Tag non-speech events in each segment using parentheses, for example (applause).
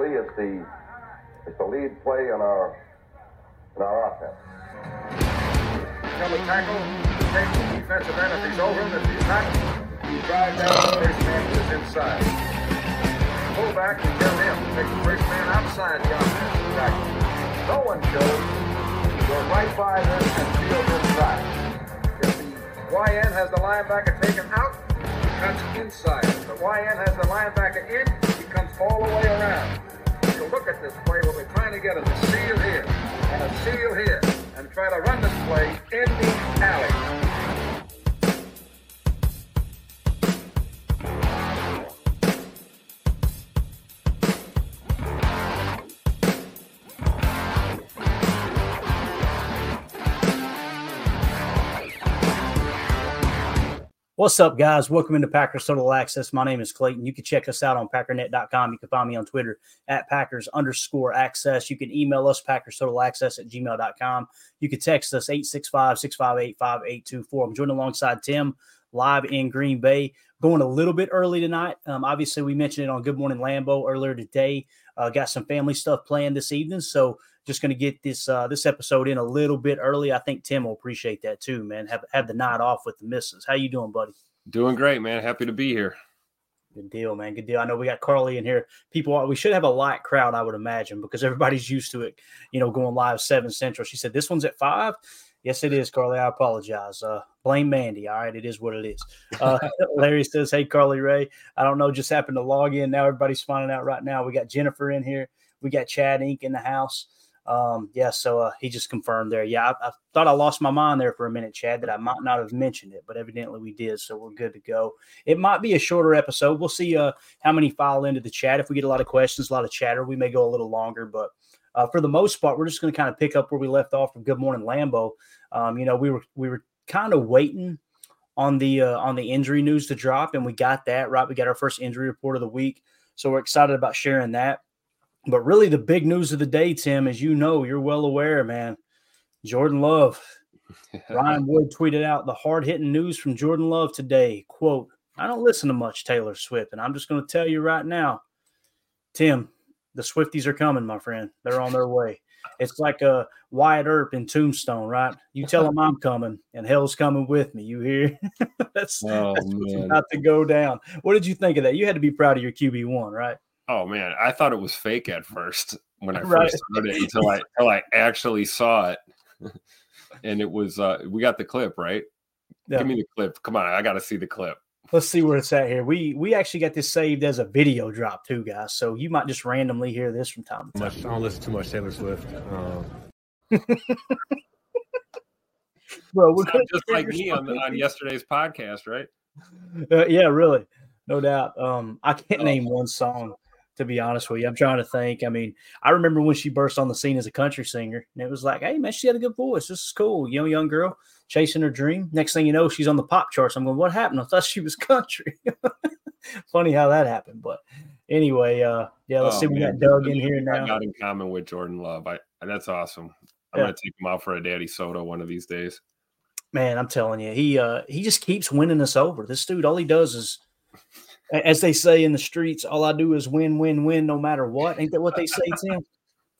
Actually, it's the it's the lead play in our in our offense. And tackle, defensive end if he's over him. He's not, you drive down the first man to inside. Pull back and tell him, take the first man outside the offensive tackle. No one shows. Go right by them and field inside. If the YN has the linebacker taken out, he cuts inside. If the YN has the linebacker in, he comes all the way around. So look at this play. What we're trying to get a seal here and a seal here and try to run this play in the alley. What's up, guys? Welcome into Packers Total Access. My name is Clayton. You can check us out on packernet.com. You can find me on Twitter at Packers underscore access. You can email us Packers Total Access at gmail.com. You can text us 865 658 5824. I'm joined alongside Tim live in Green Bay. Going a little bit early tonight. Um, obviously, we mentioned it on Good Morning Lambo earlier today. Uh, got some family stuff planned this evening. So just going to get this uh, this episode in a little bit early. I think Tim will appreciate that too, man. Have have the night off with the missus. How you doing, buddy? Doing great, man. Happy to be here. Good deal, man. Good deal. I know we got Carly in here. People, we should have a light crowd, I would imagine, because everybody's used to it. You know, going live seven central. She said this one's at five. Yes, it is, Carly. I apologize. Uh, blame Mandy. All right, it is what it is. Uh, (laughs) Larry says, "Hey, Carly Ray. I don't know. Just happened to log in. Now everybody's finding out right now. We got Jennifer in here. We got Chad Inc. in the house. Um, yeah, so uh, he just confirmed there. Yeah, I, I, thought I lost my mind there for a minute, Chad, that I might not have mentioned it, but evidently we did. So we're good to go. It might be a shorter episode. We'll see uh, how many file into the chat. If we get a lot of questions, a lot of chatter, we may go a little longer. But uh, for the most part, we're just going to kind of pick up where we left off from Good Morning Lambo. Um, you know, we were we were kind of waiting on the uh, on the injury news to drop, and we got that right. We got our first injury report of the week, so we're excited about sharing that. But really, the big news of the day, Tim, as you know, you're well aware, man. Jordan Love. (laughs) Ryan Wood tweeted out the hard hitting news from Jordan Love today. Quote, I don't listen to much Taylor Swift, and I'm just going to tell you right now, Tim, the Swifties are coming, my friend. They're on their way. It's (laughs) like a Wyatt Earp in Tombstone, right? You tell them I'm coming, and hell's coming with me. You hear? (laughs) that's, Oh, that's what's about to go down. What did you think of that? You had to be proud of your QB one, right? Oh man, I thought it was fake at first when I Right. first heard it until I until I actually saw it. (laughs) and it was uh we got the clip, right? Yeah. Give me the clip. Come on, I gotta see the clip. Let's see where it's at here. We we actually got this saved as a video drop too, guys. So you might just randomly hear this from time to time. much. I don't listen too much Taylor Swift. Um, (laughs) Bro, we're gonna just like me on, on yesterday's podcast, right? Uh, yeah, really, no doubt. Um, I can't Oh. name one song to be honest with you. I'm trying to think. I mean, I remember when she burst on the scene as a country singer, and it was like, hey man, she had a good voice. This is cool. You know, young girl chasing her dream. Next thing you know, she's on the pop charts. I'm going, what happened? I thought she was (laughs) country. (laughs) Funny how that happened, but anyway, uh, yeah. Let's Oh, see. We man. got Doug in here I now. got in common with Jordan Love. I that's awesome. I'm Yeah. gonna take him out for a daddy soda one of these days. man, I'm telling you, he uh he just keeps winning us over. This dude, all he does is, as they say in the streets, all I do is win, win, win, no matter what. Ain't that what they say, Tim?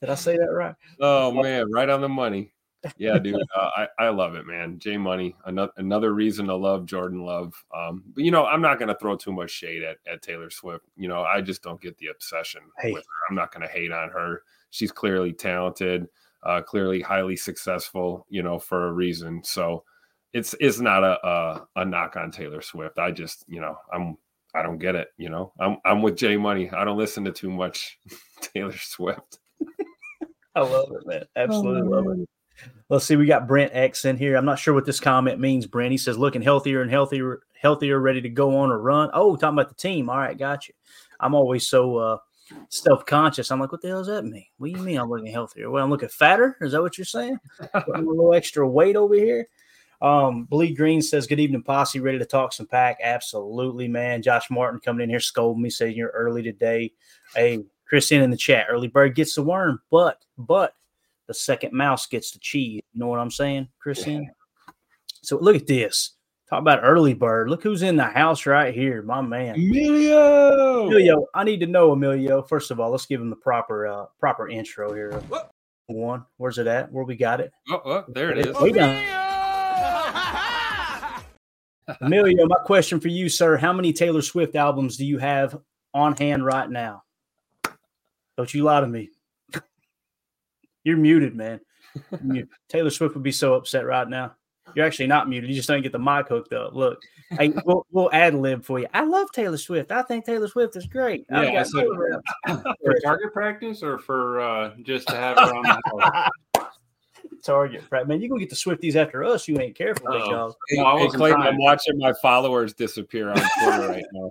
Did I say that right? Oh man, right on the money. Yeah, dude, uh, I I love it, man. J Money, another another reason to love Jordan Love. Um, but you know, I'm not gonna throw too much shade at, at Taylor Swift. You know, I just don't get the obsession Hey. with her. I'm not gonna hate on her. She's clearly talented, uh, clearly highly successful. You know, for a reason. So it's it's not a, a a knock on Taylor Swift. I just you know I'm I don't get it. You know, I'm I'm with Jay Money. I don't listen to too much (laughs) Taylor Swift. (laughs) I love it, man. Absolutely love it. Let's see. We got Brent X in here. I'm not sure what this comment means, Brent. He says looking healthier and healthier, healthier, ready to go on a run. Oh, talking about the team. All right, got you. I'm always so uh, self conscious. I'm like, what the hell does that mean? What do you mean I'm looking healthier? Well, I'm looking fatter. Is that what you're saying? Putting a little extra weight over here. Um, Bleed Green says, Good evening, posse. Ready to talk some pack? Absolutely, man. Josh Martin coming in here scolding me, saying you're early today. Hey, Christian in the chat, early bird gets the worm, but but the second mouse gets the cheese. You know what I'm saying, Christian? So look at this. Talk about early bird. Look who's in the house right here, my man. Emilio. Emilio, I need to know Emilio. First of all, let's give him the proper uh proper intro here. One, where's it at? Where we got it? Oh, oh, there it is. Way down. Emilio, my question for you, sir: How many Taylor Swift albums do you have on hand right now? Don't you lie to me. (laughs) You're muted, man. You're muted. Taylor Swift would be so upset right now. You're actually not muted. You just don't get the mic hooked up. Look, hey, (laughs) we'll, we'll ad lib for you. I love Taylor Swift. I think Taylor Swift is great. Yeah, got so- (laughs) for target practice or for uh, just to have her on the house? Target, right, man. You're gonna get the Swifties after us. You ain't careful, big Uh-oh. dog. Hey, No, I hey, wasn't Clayton, trying. I'm watching my followers disappear on Twitter right now.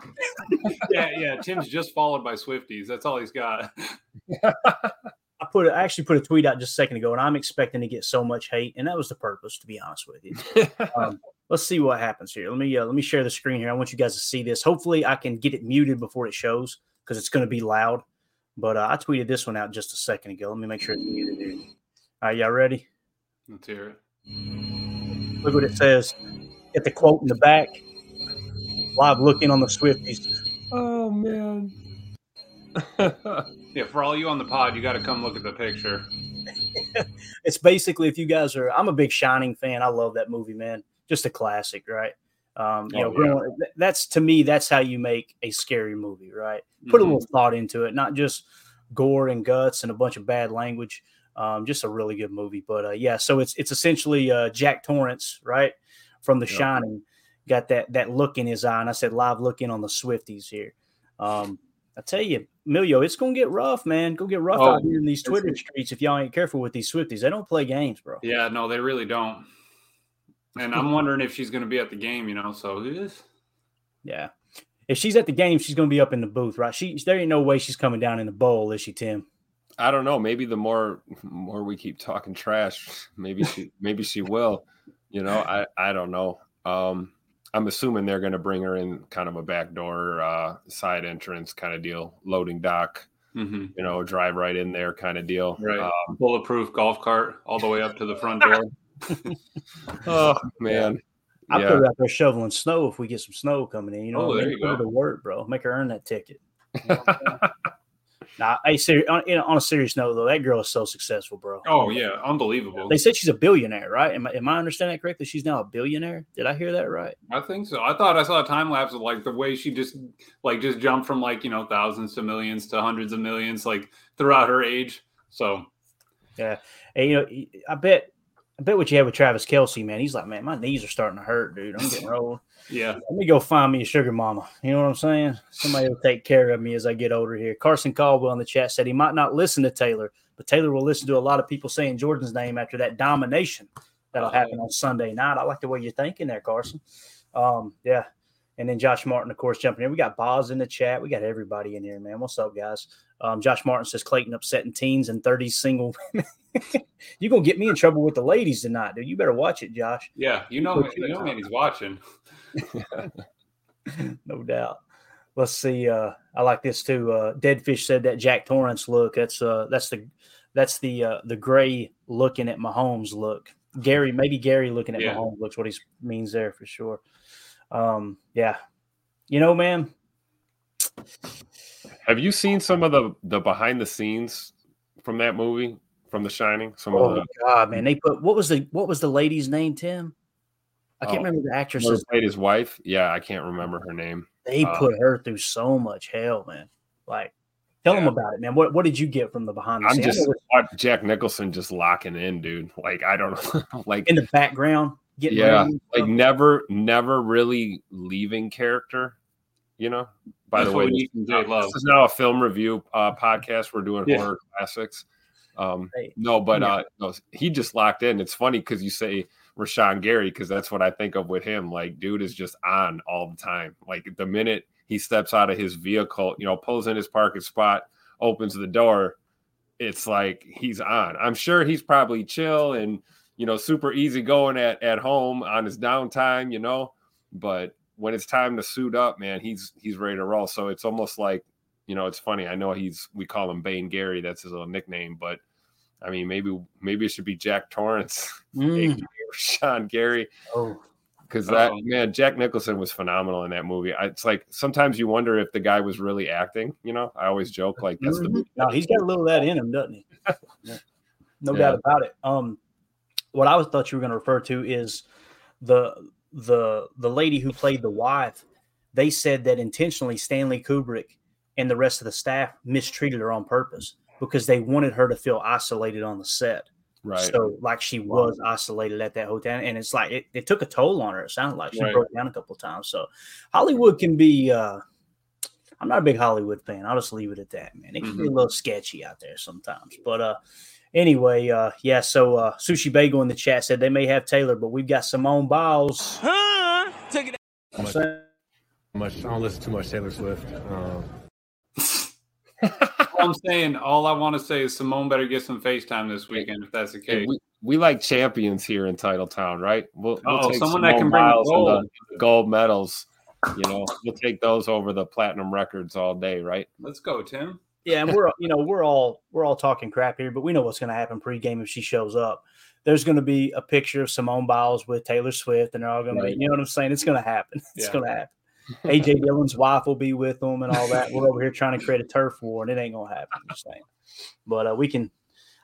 (laughs) yeah, yeah. Tim's just followed by Swifties. That's all he's got. I put I actually put a tweet out just a second ago, and I'm expecting to get so much hate, and that was the purpose, to be honest with you. (laughs) Um, let's see what happens here. Let me uh, let me share the screen here. I want you guys to see this. Hopefully, I can get it muted before it shows because it's going to be loud. But uh, I tweeted this one out just a second ago. Let me make sure it's muted here. All right, y'all ready? Let's hear it. Look what it says. Get the quote in the back. Live looking on the Swifties. oh man. (laughs) Yeah, for all you on the pod, you got to come look at the picture. (laughs) it's basically if you guys are i'm a big shining fan i love that movie man just a classic right um you Oh, know yeah. growing, th- that's to me that's how you make a scary movie right put a Mhm. little thought into it not just gore and guts and a bunch of bad language um just a really good movie but uh yeah so it's it's essentially uh jack torrance right from the Yeah. shining got that that look in his eye and i said live look in on the swifties here um I tell you, Emilio, it's gonna get rough, man. Go get rough Oh, out here in these Twitter streets if y'all ain't careful with these Swifties. They don't play games, bro. Yeah, no, they really don't. And I'm wondering if she's going to be at the game, you know. So who is? Yeah. If she's at the game, she's gonna be up in the booth, right? She there ain't no way she's coming down in the bowl, is she, Tim? I don't know. Maybe the more more we keep talking trash, maybe she maybe she will. You know, I I don't know. Um, I'm assuming they're going to bring her in kind of a backdoor uh, side entrance kind of deal, loading dock. Mm-hmm. You know, drive right in there kind of deal. Right. Um, Bulletproof golf cart all the way up to the front door. (laughs) oh (laughs) man. I Yeah. put her out there shoveling snow if we get some snow coming in. You know, Oh, there you her go. to work, bro. Make her earn that ticket. (laughs) Nah, hey, seri- on, you know, on a serious note, though, that girl is so successful, bro. Oh yeah, unbelievable. They said she's a billionaire, right? Am I, am I understanding that correctly? She's now a billionaire. Did I hear that right? I think so. I thought I saw a time lapse of like the way she just like just jumped from like you know thousands to millions to hundreds of millions like throughout her age. So Yeah. And, you know, I bet, I bet what you have with Travis Kelce, man. He's like, man, my knees are starting to hurt, dude. I'm getting (laughs) old. yeah, Let me go find me a sugar mama. You know what I'm saying? Somebody will take care of me as I get older here. Carson Caldwell in the chat said he might not listen to Taylor, but Taylor will listen to a lot of people saying Jordan's name after that domination that'll happen on Sunday night. I like the way you're thinking there, Carson. Um, yeah. And then Josh Martin, of course, jumping in. We got Boz in the chat. We got everybody in here, man. What's up, guys? Um, Josh Martin says Clayton upsetting teens and 30s single women. (laughs) You're gonna get me in trouble with the ladies tonight, dude. You better watch it, Josh. yeah. You know, you know, man, he's watching. (laughs) no doubt. Let's see. Uh, I like this too. Uh, Deadfish said that Jack Torrance look. That's uh, that's the that's the uh, the gray looking at Mahomes look. Gary, maybe Gary looking at Yeah. Mahomes looks what he means there for sure. Um, yeah, you know, man. Have you seen some of the the behind the scenes from that movie, from The Shining? Some oh of the God, man, they put what was the what was the lady's name? Tim, I can't Oh, remember the actress. actress's. played his wife. Yeah, I can't remember her name. They uh, put her through so much hell, man. Like, tell them about it, man. What what did you get from the behind the scenes? I'm scenes? Just Jack Nicholson just locking in, dude. Like I don't know, (laughs) like in the background, getting yeah, ready like never, never really leaving character. You know. By That's the way, this, this is now a film review uh, podcast. We're doing Yeah. horror classics. Um, Hey. no, but Yeah. uh, no, he just locked in. It's funny because you say Rashan Gary because that's what I think of with him. Like, dude is just on all the time. Like the minute he steps out of his vehicle, you know, pulls in his parking spot, opens the door, it's like he's on. I'm sure he's probably chill and you know super easy going at at home on his downtime, you know. But when it's time to suit up, man, he's he's ready to roll. So it's almost like you know, it's funny. I know he's we call him Bane Gary. That's his little nickname, but I mean, maybe maybe it should be Jack Torrance, (laughs) Mm. Sean Gary, Oh, because that Uh-oh. man Jack Nicholson was phenomenal in that movie. I, it's like sometimes you wonder if the guy was really acting. You know, I always joke like that's Mhm. the no, he's got a little of that in him, doesn't he? (laughs) Yeah. No Yeah. doubt about it. Um, what I was thought you were going to refer to is the the the lady who played the wife. They said that intentionally Stanley Kubrick and the rest of the staff mistreated her on purpose because they wanted her to feel isolated on the set. right. So like she was isolated at that hotel, and it's like it, it took a toll on her. It sounded like she Right. broke down a couple of times. So Hollywood can be. uh I'm not a big Hollywood fan. I'll just leave it at that, man. It can be a little sketchy out there sometimes. But uh anyway, uh yeah. So uh Sushi Bagel in the chat said they may have Taylor, but we've got Simone Biles. Much, much, I don't listen too much Taylor Swift. Um, All (laughs) I'm saying, all I want to say is Simone better get some FaceTime this weekend if that's the case. we, we like champions here in Titletown, right? We'll, we'll Uh-oh, take someone that can bring the gold. the gold medals. You know, (laughs) we'll take those over the platinum records all day, right? Let's go, Tim. Yeah, and we're you know we're all we're all talking crap here, but we know what's going to happen pregame if she shows up. There's going to be a picture of Simone Biles with Taylor Swift, and they're all going to Right. be. You know what I'm saying? It's going to happen. (laughs) It's Yeah. going to happen. AJ Dillon's wife will be with them and all that. We're over here trying to create a turf war, and it ain't going to happen. I'm just saying. But uh, we can,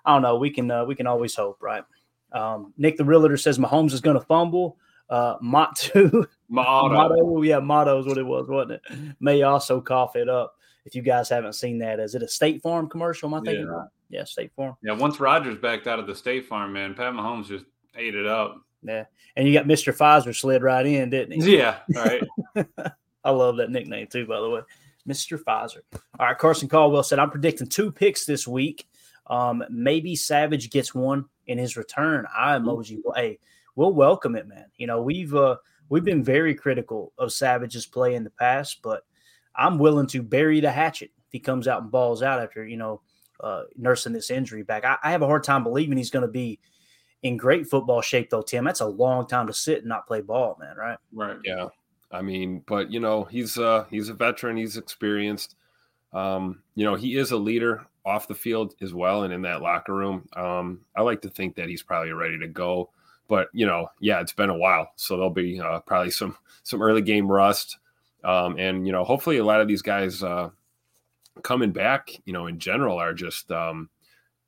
I don't know. We can uh, we can always hope, right? Um, Nick the Realtor says Mahomes is going to fumble. Uh, Matu Motto. (laughs) Motto, yeah, motto is what it was, wasn't it? May also cough it up. If you guys haven't seen that, is it a State Farm commercial? Am I thinking Yeah. right? Yeah, State Farm. Yeah, once Rodgers backed out of the State Farm, man, Pat Mahomes just ate it up. Yeah, and you got Mr. Pfizer slid right in, didn't he? Yeah, all right. (laughs) I love that nickname too, by the way, Mr. Pfizer. All right, Carson Caldwell said, "I'm predicting two picks this week. Um, maybe Savage gets one in his return. I emoji. Well, hey, we'll welcome it, man. You know we've uh, we've been very critical of Savage's play in the past, but I'm willing to bury the hatchet if he comes out and balls out after you know uh, nursing this injury back. I, I have a hard time believing he's going to be." In great football shape, though, Tim. That's a long time to sit and not play ball, man. Right? Right. Yeah. I mean, but you know, he's uh he's a veteran, he's experienced. Um, you know, he is a leader off the field as well and in that locker room. Um, I like to think that he's probably ready to go. But you know, yeah, it's been a while. So there'll be uh, probably some some early game rust. Um, and you know, hopefully a lot of these guys uh coming back, you know, in general are just um,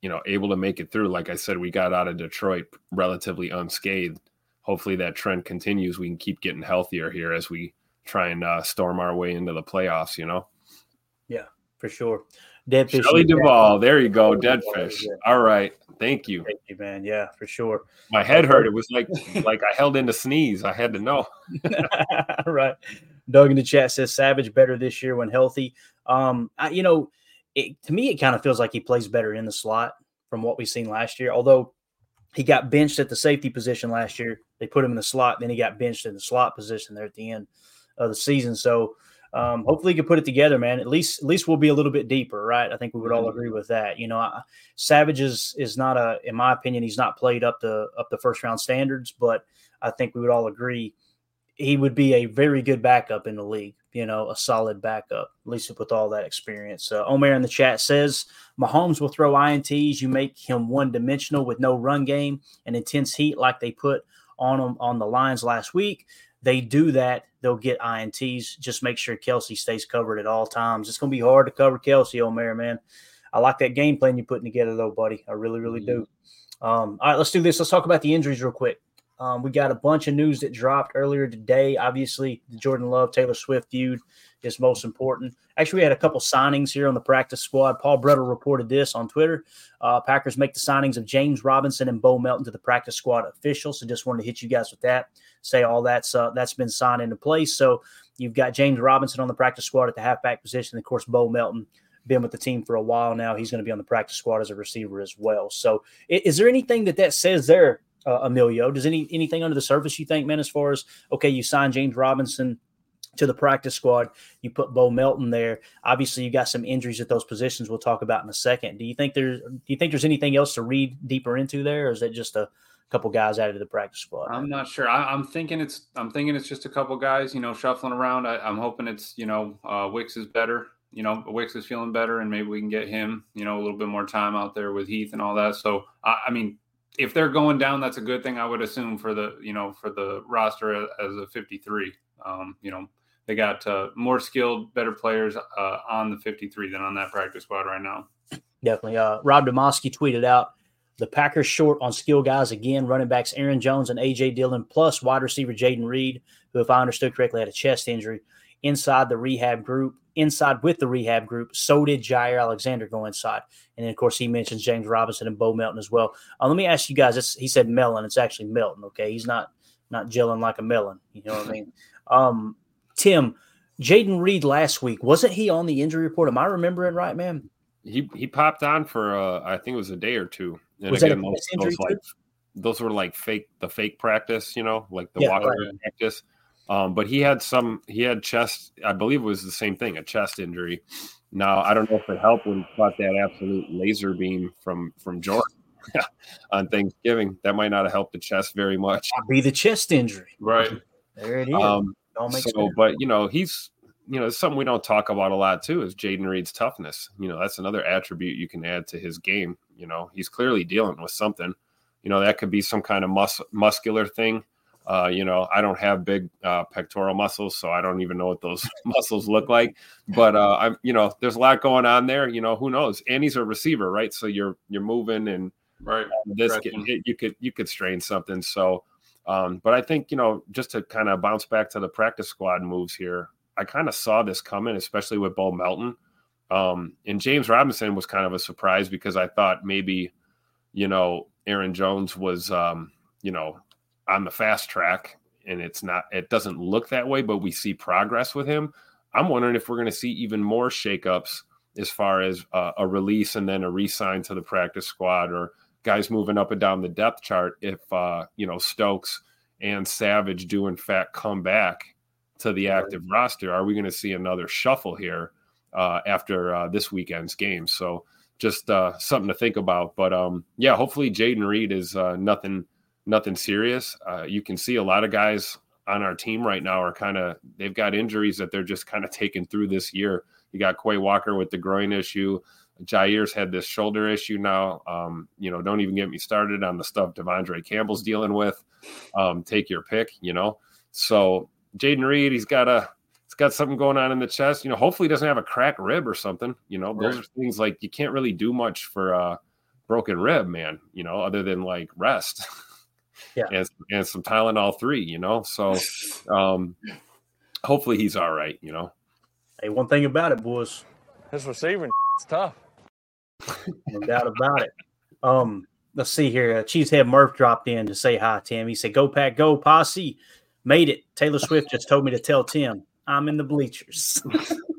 you know, able to make it through. Like I said, we got out of Detroit relatively unscathed hopefully that trend continues. We can keep getting healthier here as we try and uh, storm our way into the playoffs. You know, Yeah, For sure. Dead fish. The. Duvall. There you go, dead fish. All right, thank you. Thank you, man. Yeah, for sure. My head hurt. It was like like I held in to sneeze. I had to know. (laughs) (laughs) right. Doug in the chat says Savage better this year when healthy. Um, I, you know, it, to me, it kind of feels like he plays better in the slot from what we've seen last year. Although he got benched at the safety position last year, they put him in the slot. Then he got benched in the slot position there at the end of the season. So um, hopefully he can put it together, man. At least, at least we'll be a little bit deeper, right? I think we would all agree with that. You know, I, Savage is is not a, in my opinion, he's not played up to up the first round standards, but I think we would all agree he would be a very good backup in the league. You know, a solid backup, at least with all that experience. Uh, Omer in the chat says Mahomes will throw ints. You make him one dimensional with no run game and intense heat, like they put on them on the lines last week. They do that, they'll get ints. Just make sure Kelce stays covered at all times. It's going to be hard to cover Kelce, Omer, man. I like that game plan you're putting together, though, buddy. I really, really do. Um, all right, let's do this. Let's talk about the injuries real quick. Um, we got a bunch of news that dropped earlier today. Obviously, the Jordan Love Taylor Swift feud is most important. Actually, we had a couple signings here on the practice squad. Paul Bretl reported this on Twitter. Uh, Packers make the signings of James Robinson and Bo Melton to the practice squad official. So just wanted to hit you guys with that. Say all that's uh, that's been signed into place. So you've got James Robinson on the practice squad at the halfback position. Of course, Bo Melton been with the team for a while now. He's going to be on the practice squad as a receiver as well. So, is there anything that that says there, uh, Emilio? Does any anything under the surface you think, man? As far as okay, you signed James Robinson to the practice squad, you put Bo Melton there. Obviously, you got some injuries at those positions. We'll talk about in a second. Do you think there's do you think there's anything else to read deeper into there, or is that just a couple guys added to the practice squad? I'm not sure. I, am thinking it's I'm thinking it's just a couple guys, you know, shuffling around. I, am hoping it's you know uh, Wicks is better you know, Wicks is feeling better, and maybe we can get him, you know, a little bit more time out there with Heath and all that. So, I, I mean, if they're going down, that's a good thing. I would assume for the, you know, for the roster as a 53. Um, you know, they got uh, more skilled, better players uh, on the 53 than on that practice squad right now. Definitely. Uh, Rob Demovsky tweeted out the Packers short on skill guys again, running backs Aaron Jones and AJ Dillon, plus wide receiver Jayden Reed, who, if I understood correctly, had a chest injury inside the rehab group inside with the rehab group. So did Jaire Alexander go inside. And then, of course, he mentions James Robinson and Bo Melton as well. Uh, let me ask you guys. he said melon. It's actually Melton. Okay, he's not not gelling like a melon. You know what I mean? (laughs) Um, Tim, Jayden Reed last week wasn't he on the injury report? Am I remembering right, man? He he popped on for uh, I think it was a day or two. And was again, that those, those, like, those were like fake the fake practice, you know, like the yeah, walk right. practice. Um, but he had some, he had chest, I believe it was the same thing, a chest injury. Now, I don't know if it helped when he caught that absolute laser beam from, from Jordan (laughs) on Thanksgiving. That might not have helped the chest very much. Be the chest injury. Right. There it is. Um, so, sense. but you know, he's, you know, it's something we don't talk about a lot too is Jayden Reed's toughness. You know, that's another attribute you can add to his game. You know, he's clearly dealing with something. You know, that could be some kind of mus- muscular thing. Uh, you know, I don't have big uh, pectoral muscles, so I don't even know what those (laughs) muscles look like. But uh, I'm, you know, there's a lot going on there. You know, who knows? And he's a receiver, right? So you're you're moving and right. This getting hit, you could you could strain something. So, um, but I think you know, just to kind of bounce back to the practice squad moves here, I kind of saw this coming, especially with Bo Melton. Um, and James Robinson was kind of a surprise because I thought maybe, you know, Aaron Jones was, um, you know, on the fast track and it's not it doesn't look that way but we see progress with him. I'm wondering if we're going to see even more shakeups as far as uh, a release and then a re-sign to the practice squad or guys moving up and down the depth chart if uh, you know stokes and savage do in fact come back to the active right. roster. Are we going to see another shuffle here uh, after uh, this weekend's game? So just uh, something to think about but um, yeah hopefully jayden reed is uh, nothing nothing serious. Uh, you can see a lot of guys on our team right now are kind of they've got injuries that they're just kind of taking through this year. You got Quay Walker with the groin issue. Jaire's had this shoulder issue now. Um, you know, don't even get me started on the stuff De'Vondre Campbell's dealing with. Um, take your pick, you know. So Jayden Reed, he's got a he's got something going on in the chest. You know, hopefully he doesn't have a cracked rib or something. You know, those right. are things like you can't really do much for a broken rib, man. You know, other than like rest. (laughs) yeah. and, and some Tylenol three, you know. So (laughs) um, hopefully he's all right, you know. Hey, one thing about it, boys, his receiving (laughs) it's tough. no doubt about it. Um, let's see here. Uh, Cheesehead Murph dropped in to say hi, Tim. He said, "Go pack, go posse." Made it. Taylor Swift just told me to tell Tim I'm in the bleachers. (laughs)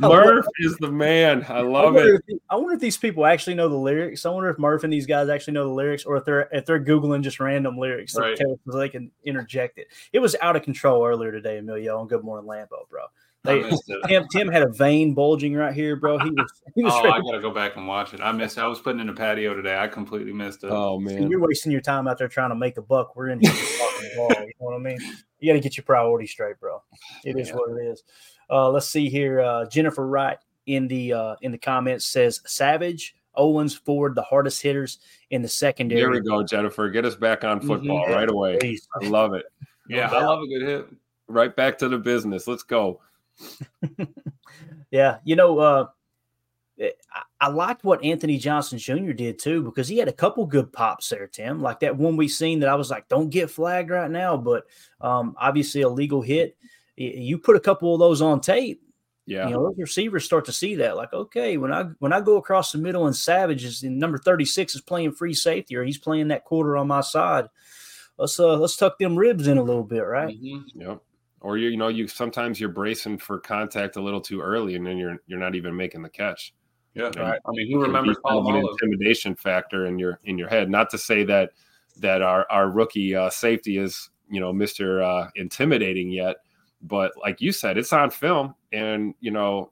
Murph is the man. I love I it. If, I wonder if these people actually know the lyrics. I wonder if Murph and these guys actually know the lyrics, or if they're if they're googling just random lyrics right. so they can interject it. It was out of control earlier today, Emilio, on Good Morning Lambo, bro. They, Tim, Tim had a vein bulging right here, bro. He was. He was oh, ready. I gotta go back and watch it. I missed. I was putting in a patio today. I completely missed it. Oh man, you're wasting your time out there trying to make a buck. We're in here talking ball. You know what I mean? You got to get your priorities straight, bro. It is yeah. what it is. Uh, let's see here. Uh, Jennifer Wright in the uh, in the comments says Savage, Owens, Ford, the hardest hitters in the secondary. There we go, Jennifer. Get us back on football mm-hmm. right away. Please. I love it. (laughs) Yeah, I love a good hit. Right back to the business. Let's go. (laughs) yeah, you know, uh, I liked what Anthony Johnson Jr. did too because he had a couple good pops there, Tim. Like that one we seen that I was like, don't get flagged right now, but um, obviously a legal hit. You put a couple of those on tape, yeah. You know, those receivers start to see that. Like, okay, when I when I go across the middle and Savage is in number 36 is playing free safety or he's playing that quarter on my side. Let's uh let's tuck them ribs in a little bit, right? Mm-hmm. Yep. Or you you know, you sometimes you're bracing for contact a little too early and then you're you're not even making the catch. Yeah, you know, right. I mean, who remembers kind of an intimidation factor in your in your head? Not to say that that our our rookie uh, safety is you know Mister uh, intimidating yet, but like you said, it's on film, and you know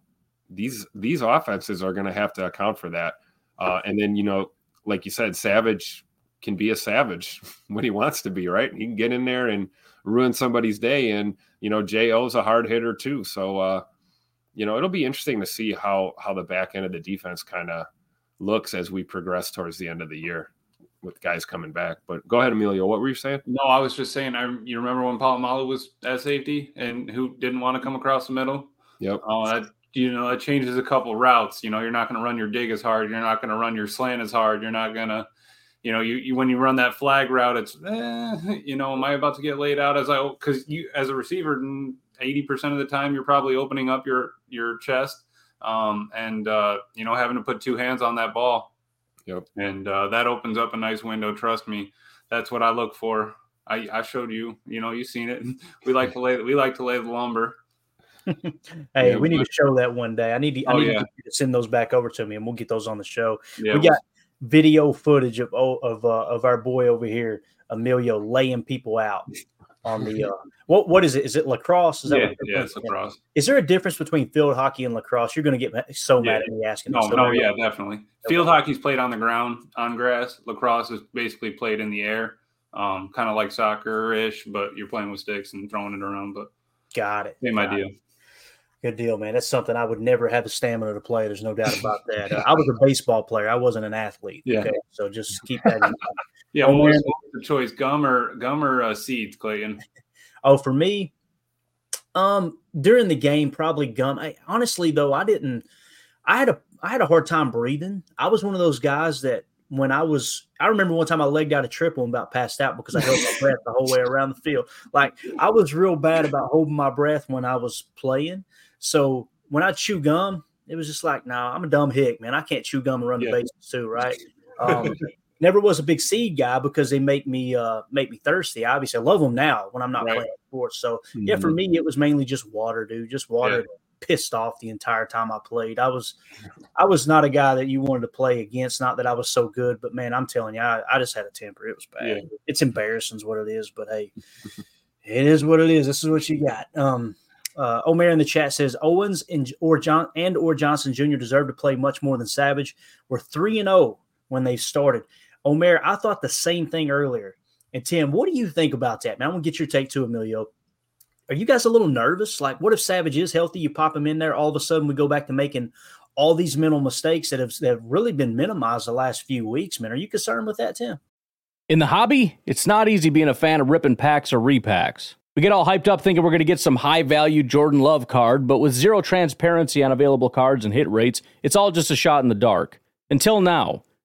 these these offenses are going to have to account for that. Uh, and then you know, like you said, Savage can be a savage (laughs) when he wants to be, right? He can get in there and ruin somebody's day. And you know, J.O.'s a hard hitter too. So uh, you know, it'll be interesting to see how how the back end of the defense kind of looks as we progress towards the end of the year with guys coming back. But go ahead, Emilio. What were you saying? No, I was just saying. I you remember when Polamalu was at safety and who didn't want to come across the middle? Yep. Oh, that you know that changes a couple routes. You know, you're not going to run your dig as hard. You're not going to run your slant as hard. You're not going to, you know, you, you when you run that flag route, it's eh, you know, am I about to get laid out as I because you as a receiver, eighty percent of the time you're probably opening up your your chest. Um, and uh, you know, having to put two hands on that ball Yep. And uh, that opens up a nice window. Trust me, that's what I look for. I, I showed you. You know, you've seen it. (laughs) We like to lay. We like to lay the lumber. (laughs) hey, yeah, we need to show that one day. I need to. I oh, need yeah. to send those back over to me, and we'll get those on the show. Yeah, we got video footage of of uh, of our boy over here, Emilio, laying people out on the uh, (laughs) what what is it? Is it lacrosse? Is that yeah, yeah, it's lacrosse. Is there a difference between field hockey and lacrosse? You're going to get so mad yeah. at me asking. No, no, yeah, definitely. Field hockey's played on the ground on grass. Lacrosse is basically played in the air, um, kind of like soccer ish, but you're playing with sticks and throwing it around. But got it. Same got idea. It. Good deal, man. That's something I would never have the stamina to play. There's no doubt about that. Uh, I was a baseball player. I wasn't an athlete. Yeah. Okay? So just keep that in mind. yeah. Oh, the choice? Gum or gum or uh, seeds, Clayton? (laughs) Oh, for me, um, during the game, probably gum. I, honestly, though, I didn't. I had a I had a hard time breathing. I was one of those guys that when I was, I remember one time I legged out a triple and about passed out because I held my breath the whole way around the field. Like I was real bad about holding my breath when I was playing. So when I chew gum, it was just like, no, nah, I'm a dumb hick, man. I can't chew gum and run yeah. the bases too, right? Um, (laughs) never was a big seed guy because they make me uh make me thirsty. Obviously, I love them now when I'm not right. playing sports. So yeah, for mm-hmm. me, it was mainly just water, dude. Just water. Yeah. Pissed off the entire time I played. I was, I was not a guy that you wanted to play against. Not that I was so good, but man, I'm telling you, I, I just had a temper. It was bad. Yeah. It's embarrassing, is what it is. But hey, it is what it is. This is what you got. Um, uh, Omer in the chat says Owens and or John and or Johnson Jr. deserve to play much more than Savage. We're three and zero oh when they started. Omer, I thought the same thing earlier. And Tim, what do you think about that? Man, I'm gonna get your take too, Emilio. Are you guys a little nervous? Like, what if Savage is healthy? You pop him in there, all of a sudden we go back to making all these mental mistakes that have, that have really been minimized the last few weeks, man. Are you concerned with that, Tim? In the hobby, it's not easy being a fan of ripping packs or repacks. We get all hyped up thinking we're going to get some high value Jordan Love card, but with zero transparency on available cards and hit rates, it's all just a shot in the dark. Until now.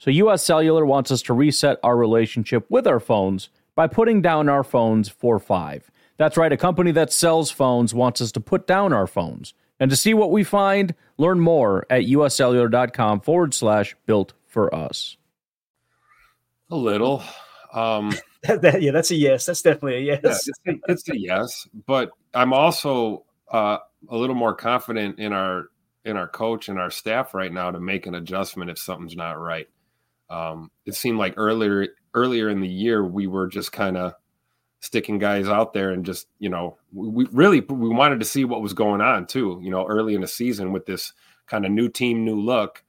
So, US Cellular wants us to reset our relationship with our phones by putting down our phones for five. That's right, a company that sells phones wants us to put down our phones. And to see what we find, learn more at uscellular.com forward slash built for us. A little. Um, (laughs) that, that, yeah, that's a yes. That's definitely a yes. Yeah, it's, a, it's, a, yes, but I'm also uh, a little more confident in our in our coach and our staff right now to make an adjustment if something's not right. Um, it seemed like earlier earlier in the year we were just kind of sticking guys out there and just you know we really we wanted to see what was going on too. You know, early in the season with this kind of new team, new look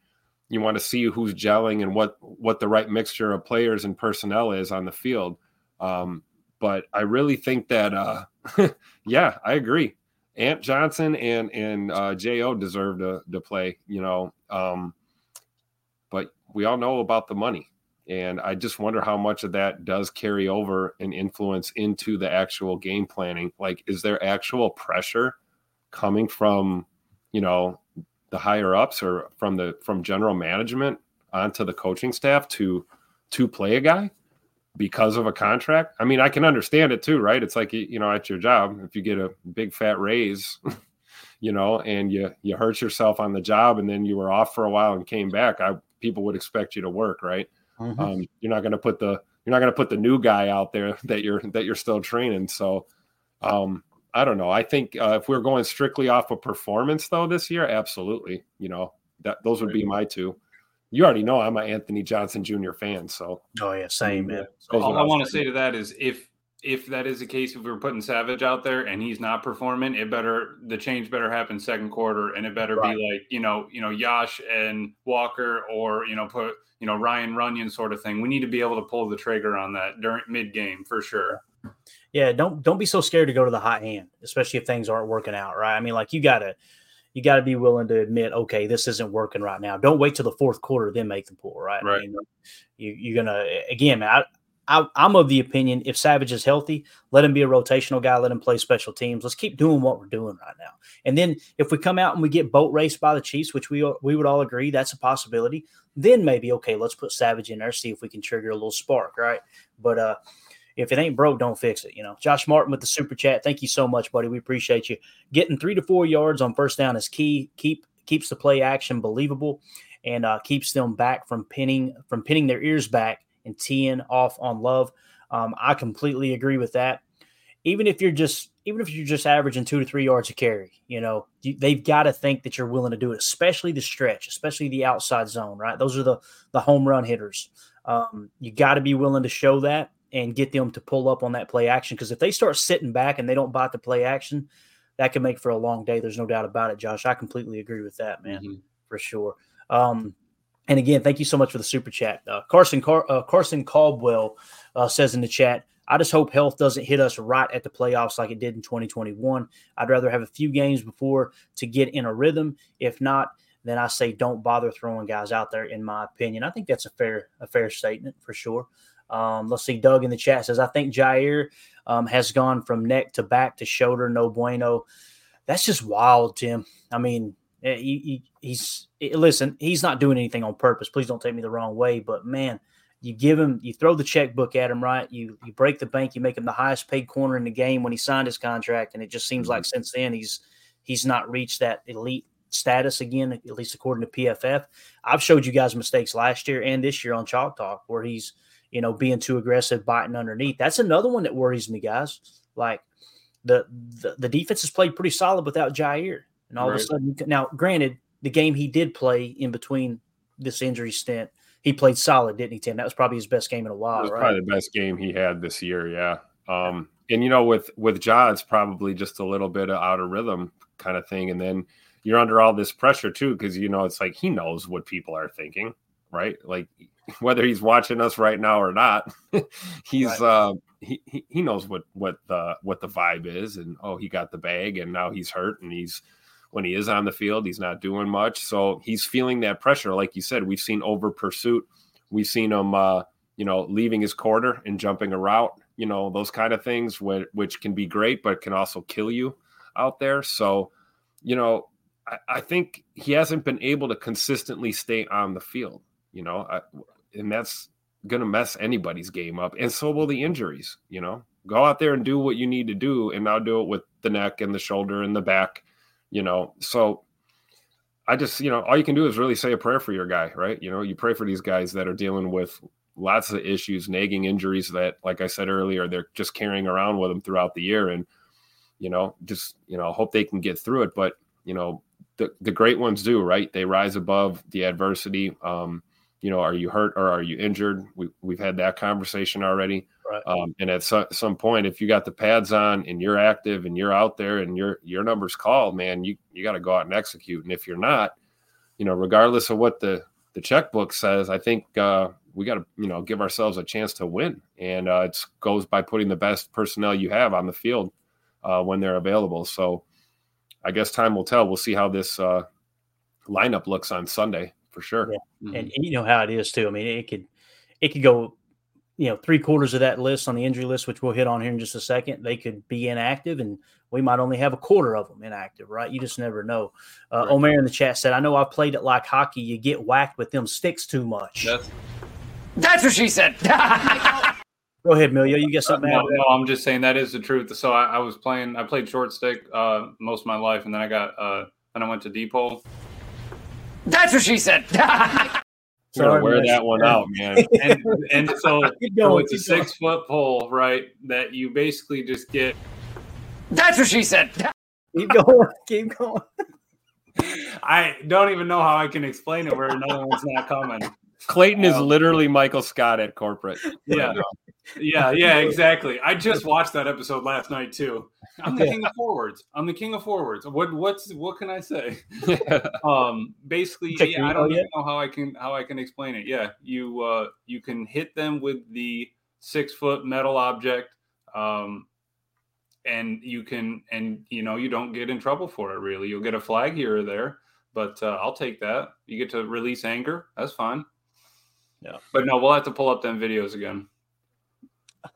you want to see who's gelling and what what the right mixture of players and personnel is on the field. Um, but I really think that, uh, (laughs) yeah, I agree. Ant Johnson and and uh, Jo deserve to to play. You know, um, we all know about the money, and I just wonder how much of that does carry over and influence into the actual game planning. Like, is there actual pressure coming from, you know, the higher ups or from the from general management onto the coaching staff to to play a guy because of a contract. I mean, I can understand it too, right? It's like you know, at your job, if you get a big fat raise, (laughs) you know, and you you hurt yourself on the job, and then you were off for a while and came back, I people would expect you to work, right? Mm-hmm. Um, you're not going to put the you're not going to put the new guy out there (laughs) that you're that you're still training. So, um, I don't know. I think uh, if we're going strictly off of performance though this year, absolutely. You know, that those would be my two. You already know I'm an Anthony Johnson Jr. fan, so oh yeah, same man. So all I want to say to that is if if that is the case, if we're putting Savage out there and he's not performing, it better the change better happen second quarter, and it better right. be like you know you know Yosh and Walker or you know put you know Ryan Runyan sort of thing. We need to be able to pull the trigger on that during mid game for sure yeah, don't don't be so scared to go to the hot hand, especially if things aren't working out, right? I mean, like you gotta you gotta be willing to admit, okay, this isn't working right now. Don't wait till the fourth quarter then make the pull, right? Right. I mean, you, you're gonna again, man. I, I, am of the opinion if Savage is healthy, let him be a rotational guy. Let him play special teams. Let's keep doing what we're doing right now. And then if we come out and we get boat raced by the Chiefs, which we we would all agree that's a possibility, then maybe okay, let's put Savage in there, see if we can trigger a little spark, right? But uh, if it ain't broke, don't fix it. You know, Josh Martin with the super chat. Thank you so much, buddy. We appreciate you. Getting three to four yards on first down is key. Keep keeps the play action believable and uh, keeps them back from pinning from pinning their ears back and teeing off on love. Um, I completely agree with that. Even if you're just even if you're just averaging two to three yards a carry, you know you, they've got to think that you're willing to do it, especially the stretch, especially the outside zone. Right, those are the the home run hitters. Um, you got to be willing to show that and get them to pull up on that play action. Because if they start sitting back and they don't bite the play action, that can make for a long day. There's no doubt about it, Josh. I completely agree with that, man, mm-hmm. for sure. Um, and again, thank you so much for the super chat. Uh, Carson Car- uh, Carson Caldwell uh, says in the chat, I just hope health doesn't hit us right at the playoffs like it did in 2021. I'd rather have a few games before to get in a rhythm. If not, then I say don't bother throwing guys out there. In my opinion, I think that's a fair a fair statement for sure. Um, let's see. Doug in the chat says, I think Jaire um, has gone from neck to back to shoulder. No bueno. That's just wild, Tim. I mean, he, he, he's listen. He's not doing anything on purpose. Please don't take me the wrong way, but man, you give him, you throw the checkbook at him, right? You you break the bank. You make him the highest paid corner in the game when he signed his contract, and it just seems like mm-hmm. since then he's he's not reached that elite status again, at least according to PFF. I've showed you guys mistakes last year and this year on Chalk Talk where he's you know, being too aggressive, biting underneath. That's another one that worries me, guys. Like the the, the defense has played pretty solid without Jaire, and all right. of a sudden, now granted, the game he did play in between this injury stint, he played solid, didn't he, Tim? That was probably his best game in a while, right? Probably the best game he had this year, yeah. Um, and you know, with with Ja, it's probably just a little bit of out of rhythm kind of thing, and then you're under all this pressure too, because you know it's like he knows what people are thinking, right? Like (laughs) whether he's watching us right now or not, (laughs) he's right. uh, he he knows what what the what the vibe is, and oh, he got the bag, and now he's hurt, and he's when he is on the field, he's not doing much, so he's feeling that pressure. Like you said, we've seen over pursuit, we've seen him, uh, you know, leaving his quarter and jumping a route, you know, those kind of things, which, which can be great, but can also kill you out there. So, you know, I, I think he hasn't been able to consistently stay on the field you know, I, and that's going to mess anybody's game up. And so will the injuries, you know. Go out there and do what you need to do, and now do it with the neck and the shoulder and the back, you know. So I just, you know, all you can do is really say a prayer for your guy, right? You know, you pray for these guys that are dealing with lots of issues, nagging injuries that, like I said earlier, they're just carrying around with them throughout the year. And, you know, just, you know, hope they can get through it. But, you know, the, the great ones do, right? They rise above the adversity. Um, you know, are you hurt or are you injured? We, we've had that conversation already. Right. Um, and at so, some point, if you got the pads on and you're active and you're out there and your your numbers called, man, you you got to go out and execute. And if you're not, you know, regardless of what the the checkbook says, I think uh, we got to you know give ourselves a chance to win, and uh, it goes by putting the best personnel you have on the field uh, when they're available. So, I guess time will tell. We'll see how this uh, lineup looks on Sunday for sure. Yeah. Mm-hmm. And, and you know how it is too. I mean, it could it could go you know three quarters of that list on the injury list, which we'll hit on here in just a second, they could be inactive, and we might only have a quarter of them inactive, right? You just never know. Uh, right. Omer in the chat said, "I know I've played it like hockey. You get whacked with them sticks too much." That's, That's what she said. (laughs) Go ahead, Milio. You get something? Uh, no, no, I'm just saying that is the truth. So I, I was playing. I played short stick uh, most of my life, and then I got. Uh, then I went to deep hole. That's what she said. (laughs) We're gonna wear that one out, man. (laughs) and, and so, (laughs) going, so it's a six going. foot pole, right? That you basically just get. That's what she said. Keep going. Keep going. I don't even know how I can explain it where another one's not coming. Clayton is literally Michael Scott at corporate. Yeah. yeah, yeah, (laughs) exactly. I just watched that episode last night too. I'm the king of forwards. I'm the king of forwards. What what's what can I say? (laughs) um basically yeah, I don't even know how I can how I can explain it. Yeah, you uh you can hit them with the six foot metal object. Um and you can and you know you don't get in trouble for it really. You'll get a flag here or there, but uh, I'll take that. You get to release anger. That's fine. Yeah. But no, we'll have to pull up them videos again.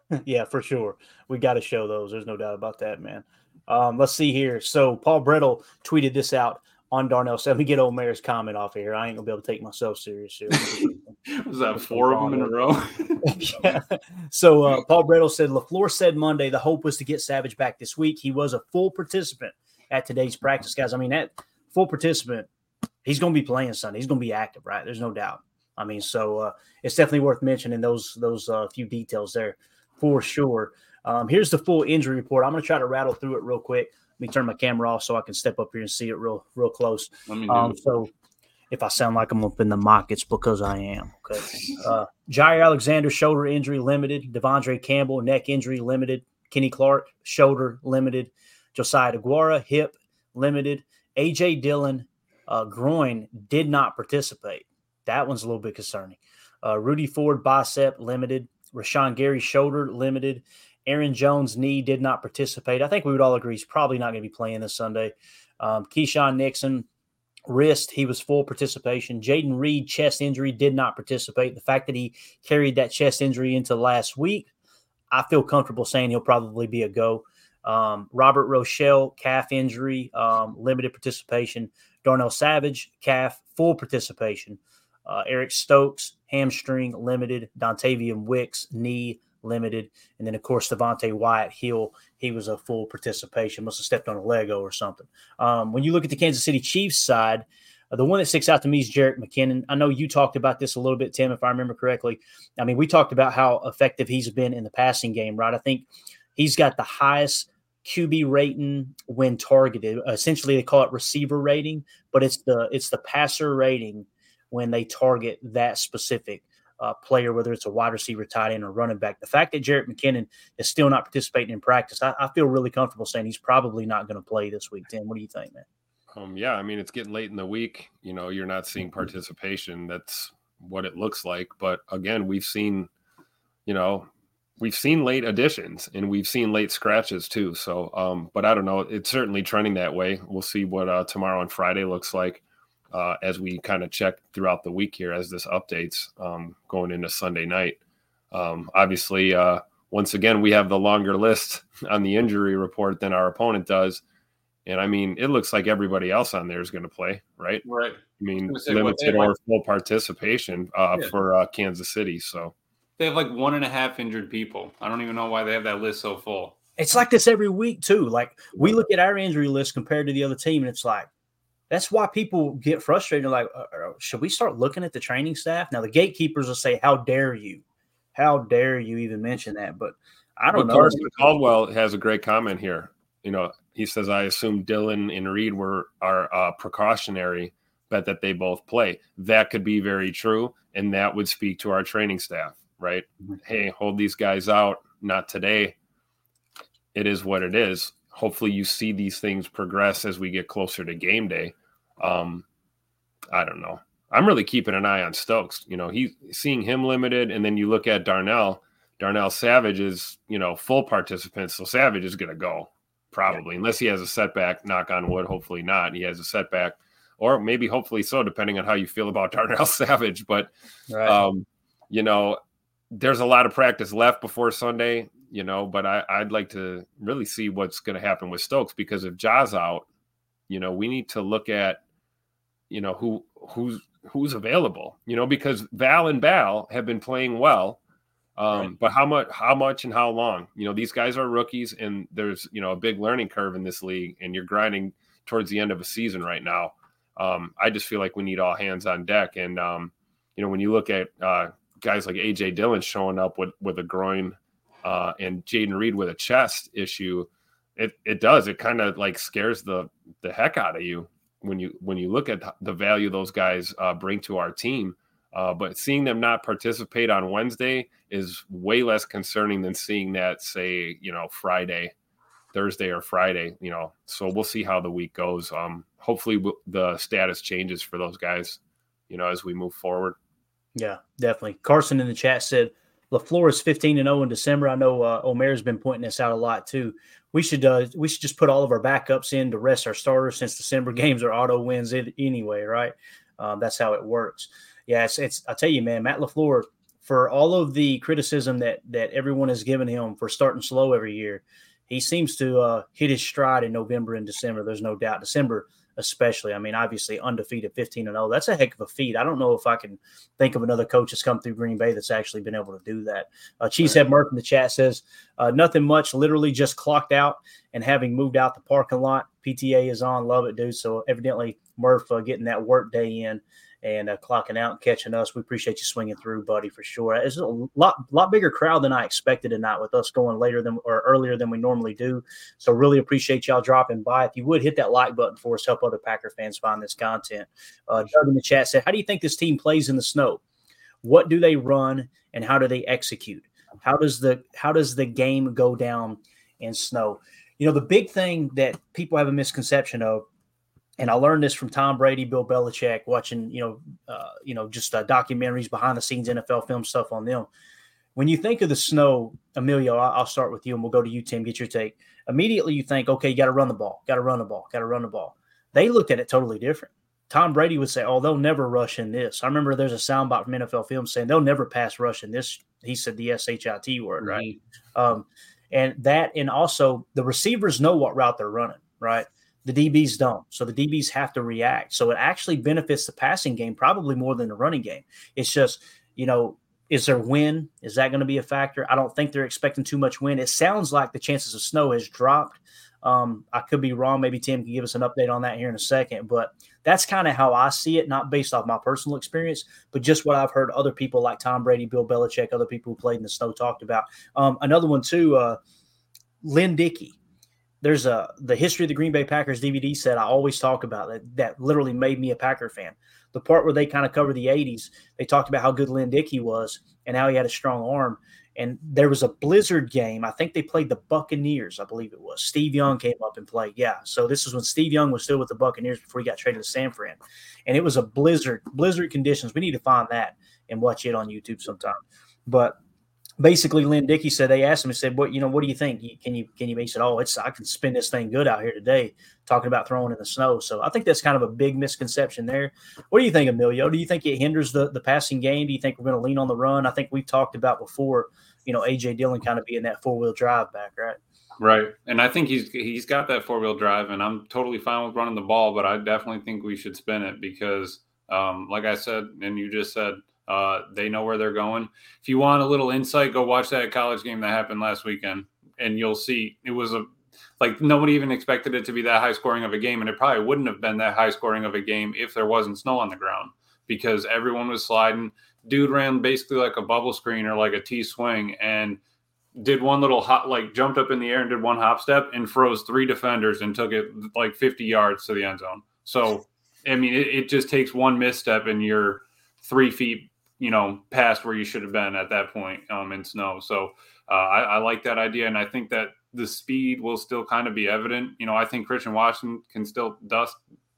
(laughs) yeah, for sure. We got to show those. There's no doubt about that, man. Um, let's see here. So Paul Bretl tweeted this out on Darnell. So let me get Omer's comment off here. I ain't gonna be able to take myself serious here. (laughs) Was that four of them in a row? (laughs) yeah. So uh, Paul Bretl said LaFleur said Monday the hope was to get Savage back this week. He was a full participant at today's practice, guys. I mean, that full participant, he's gonna be playing Sunday. He's gonna be active, right? There's no doubt. I mean, so uh, it's definitely worth mentioning those those uh, few details there for sure. Um, here's the full injury report. I'm going to try to rattle through it real quick. Let me turn my camera off so I can step up here and see it real real close. Um, so if I sound like I'm up in the mock, it's because I am. Okay. Uh, Jaire Alexander shoulder injury limited. De'Vondre Campbell neck injury limited. Kenny Clark shoulder limited. Josiah DeGuara hip limited. AJ Dillon uh, groin did not participate. That one's a little bit concerning. Uh, Rudy Ford bicep limited. Rashan Gary shoulder limited. Aaron Jones knee did not participate. I think we would all agree he's probably not going to be playing this Sunday. Um, Keisean Nixon wrist, he was full participation. Jayden Reed chest injury did not participate. The fact that he carried that chest injury into last week, I feel comfortable saying he'll probably be a go. Um, Robert Rochell calf injury, um, limited participation. Darnell Savage calf full participation. Uh, Eric Stokes, hamstring limited. Dontayvion Wicks, knee limited. And then, of course, Devonte Wyatt heel, he was a full participation, must have stepped on a Lego or something. Um, when you look at the Kansas City Chiefs side, uh, the one that sticks out to me is Jerick McKinnon. I know you talked about this a little bit, Tim, if I remember correctly. I mean, we talked about how effective he's been in the passing game, right? I think he's got the highest QB rating when targeted. Essentially, they call it receiver rating, but it's the it's the passer rating when they target that specific uh, player, whether it's a wide receiver, tight end, or running back. The fact that Jerick McKinnon is still not participating in practice, I, I feel really comfortable saying he's probably not going to play this week. Tim, what do you think, man? Um, yeah, I mean, it's getting late in the week. You know, you're not seeing mm-hmm. participation. That's what it looks like. But again, we've seen, you know, we've seen late additions and we've seen late scratches too. So, um, but I don't know. It's certainly trending that way. We'll see what uh, tomorrow and Friday looks like uh, as we kind of check throughout the week here as this updates um, going into Sunday night. Um, obviously, uh, once again, we have the longer list (laughs) on the injury report than our opponent does. And I mean, it looks like everybody else on there is going to play, right? Right. I mean, limited or full participation uh, yeah. for uh, Kansas City. So they have like one and a half injured people. I don't even know why they have that list so full. It's like this every week too. Like we look at our injury list compared to the other team, and it's like that's why people get frustrated. Like, uh, uh, should we start looking at the training staff now? The gatekeepers will say, "How dare you?" how dare you even mention that? But I don't but know. Carson Caldwell has a great comment here. You know, he says, "I assume Dillon and Reed were are uh, precautionary, bet that they both play. That could be very true, and that would speak to our training staff, right? Mm-hmm. Hey, hold these guys out. Not today. It is what it is. Hopefully, you see these things progress as we get closer to game day. Um, I don't know. I'm really keeping an eye on Stokes. You know, he seeing him limited, and then you look at Darnell. Darnell Savage is, you know, full participant, so Savage is going to go probably, yeah. unless he has a setback. Knock on wood. Hopefully not. He has a setback, or maybe hopefully so, depending on how you feel about (laughs) Darnell Savage. But, right. um, you know, there's a lot of practice left before Sunday. You know, but I, I'd like to really see what's going to happen with Stokes because if Ja's out, you know, we need to look at, you know, who who's who's available. You know, because Val and Bal have been playing well. Um, right. But how much, how much, and how long? You know, these guys are rookies, and there's you know a big learning curve in this league, and you're grinding towards the end of a season right now. Um, I just feel like we need all hands on deck, and um, you know, when you look at uh, guys like AJ Dillon showing up with with a groin, uh, and Jayden Reed with a chest issue, it it does it kind of like scares the the heck out of you when you when you look at the value those guys uh, bring to our team. Uh, but seeing them not participate on Wednesday is way less concerning than seeing that, say, you know, Friday, Thursday or Friday. You know, so we'll see how the week goes. Um, hopefully, w- the status changes for those guys. You know, as we move forward. Yeah, definitely. Carson in the chat said LaFleur is 15 and 0 in December. I know uh, Omer's been pointing this out a lot too. We should uh, we should just put all of our backups in to rest our starters since December (laughs) games are auto wins anyway, right? Um, that's how it works yeah, it's, it's I tell you, man, Matt LaFleur, for all of the criticism that that everyone has given him for starting slow every year, he seems to uh, hit his stride in November and December. There's no doubt. December, especially. I mean, obviously undefeated, 15 and 0. That's a heck of a feat. I don't know if I can think of another coach that's come through Green Bay that's actually been able to do that. Uh, Cheesehead Murph in the chat says uh, nothing much. Literally just clocked out and having moved out the parking lot. PTA is on. Love it, dude. So evidently Murph uh, getting that work day in and uh, clocking out and catching us. We appreciate you swinging through, buddy, for sure. It's a lot, lot bigger crowd than I expected tonight with us going later than or earlier than we normally do. So really appreciate y'all dropping by. If you would hit that like button for us, help other Packer fans find this content. Uh, Doug in the chat said, "How do you think this team plays in the snow? What do they run and how do they execute? How does the how does the game go down in snow?" You know, the big thing that people have a misconception of and I learned this from Tom Brady, Bill Belichick, watching you know, uh, you know, just uh, documentaries, behind the scenes NFL film stuff on them. When you think of the snow, Emilio, I'll start with you, and we'll go to you, Tim. Get your take. Immediately, you think, okay, you got to run the ball, got to run the ball, got to run the ball. They looked at it totally different. Tom Brady would say, "Oh, they'll never rush in this." I remember there's a soundbite from NFL film saying they'll never pass rush in this. He said the shit word, right? Mm-hmm. Um, and that, and also the receivers know what route they're running, right? The DBs don't. So the DBs have to react. So it actually benefits the passing game probably more than the running game. It's just, you know, is there wind? Is that going to be a factor? I don't think they're expecting too much wind. It sounds like the chances of snow has dropped. Um, I could be wrong. Maybe Tim can give us an update on that here in a second. But that's kind of how I see it, not based off my personal experience, but just what I've heard other people like Tom Brady, Bill Belichick, other people who played in the snow talked about. Um, another one too, uh, Lynn Dickey there's a the history of the Green Bay Packers DVD set I always talk about that that literally made me a Packer fan. The part where they kind of cover the 80s, they talked about how good Lynn Dickey was and how he had a strong arm. And there was a blizzard game. I think they played the Buccaneers, I believe it was. Steve Young came up and played. Yeah. So this is when Steve Young was still with the Buccaneers before he got traded to San Fran. And it was a blizzard, blizzard conditions. We need to find that and watch it on YouTube sometime. But basically Lynn Dickey said they asked him and said, "What you know? What do you think? Can you can you?" He said, "Oh, it's I can spin this thing good out here today." Talking about throwing in the snow, so I think that's kind of a big misconception there. What do you think, Emilio? Do you think it hinders the the passing game? Do you think we're going to lean on the run? I think we've talked about before. You know, AJ Dillon kind of being that four wheel drive back, right? Right, and I think he's he's got that four wheel drive, and I'm totally fine with running the ball, but I definitely think we should spin it because, um, like I said, and you just said uh, they know where they're going. If you want a little insight, go watch that college game that happened last weekend, and you'll see it was a like nobody even expected it to be that high scoring of a game, and it probably wouldn't have been that high scoring of a game if there wasn't snow on the ground because everyone was sliding. dude ran basically like a bubble screen or like a T swing and did one little hop, like jumped up in the air and did one hop step and froze three defenders and took it like 50 yards to the end zone. So, I mean, it, it just takes one misstep and you're three feet, you know, past where you should have been at that point um, in snow. So, uh, I, I like that idea. And I think that the speed will still kind of be evident. You know, I think Christian Watson can still dust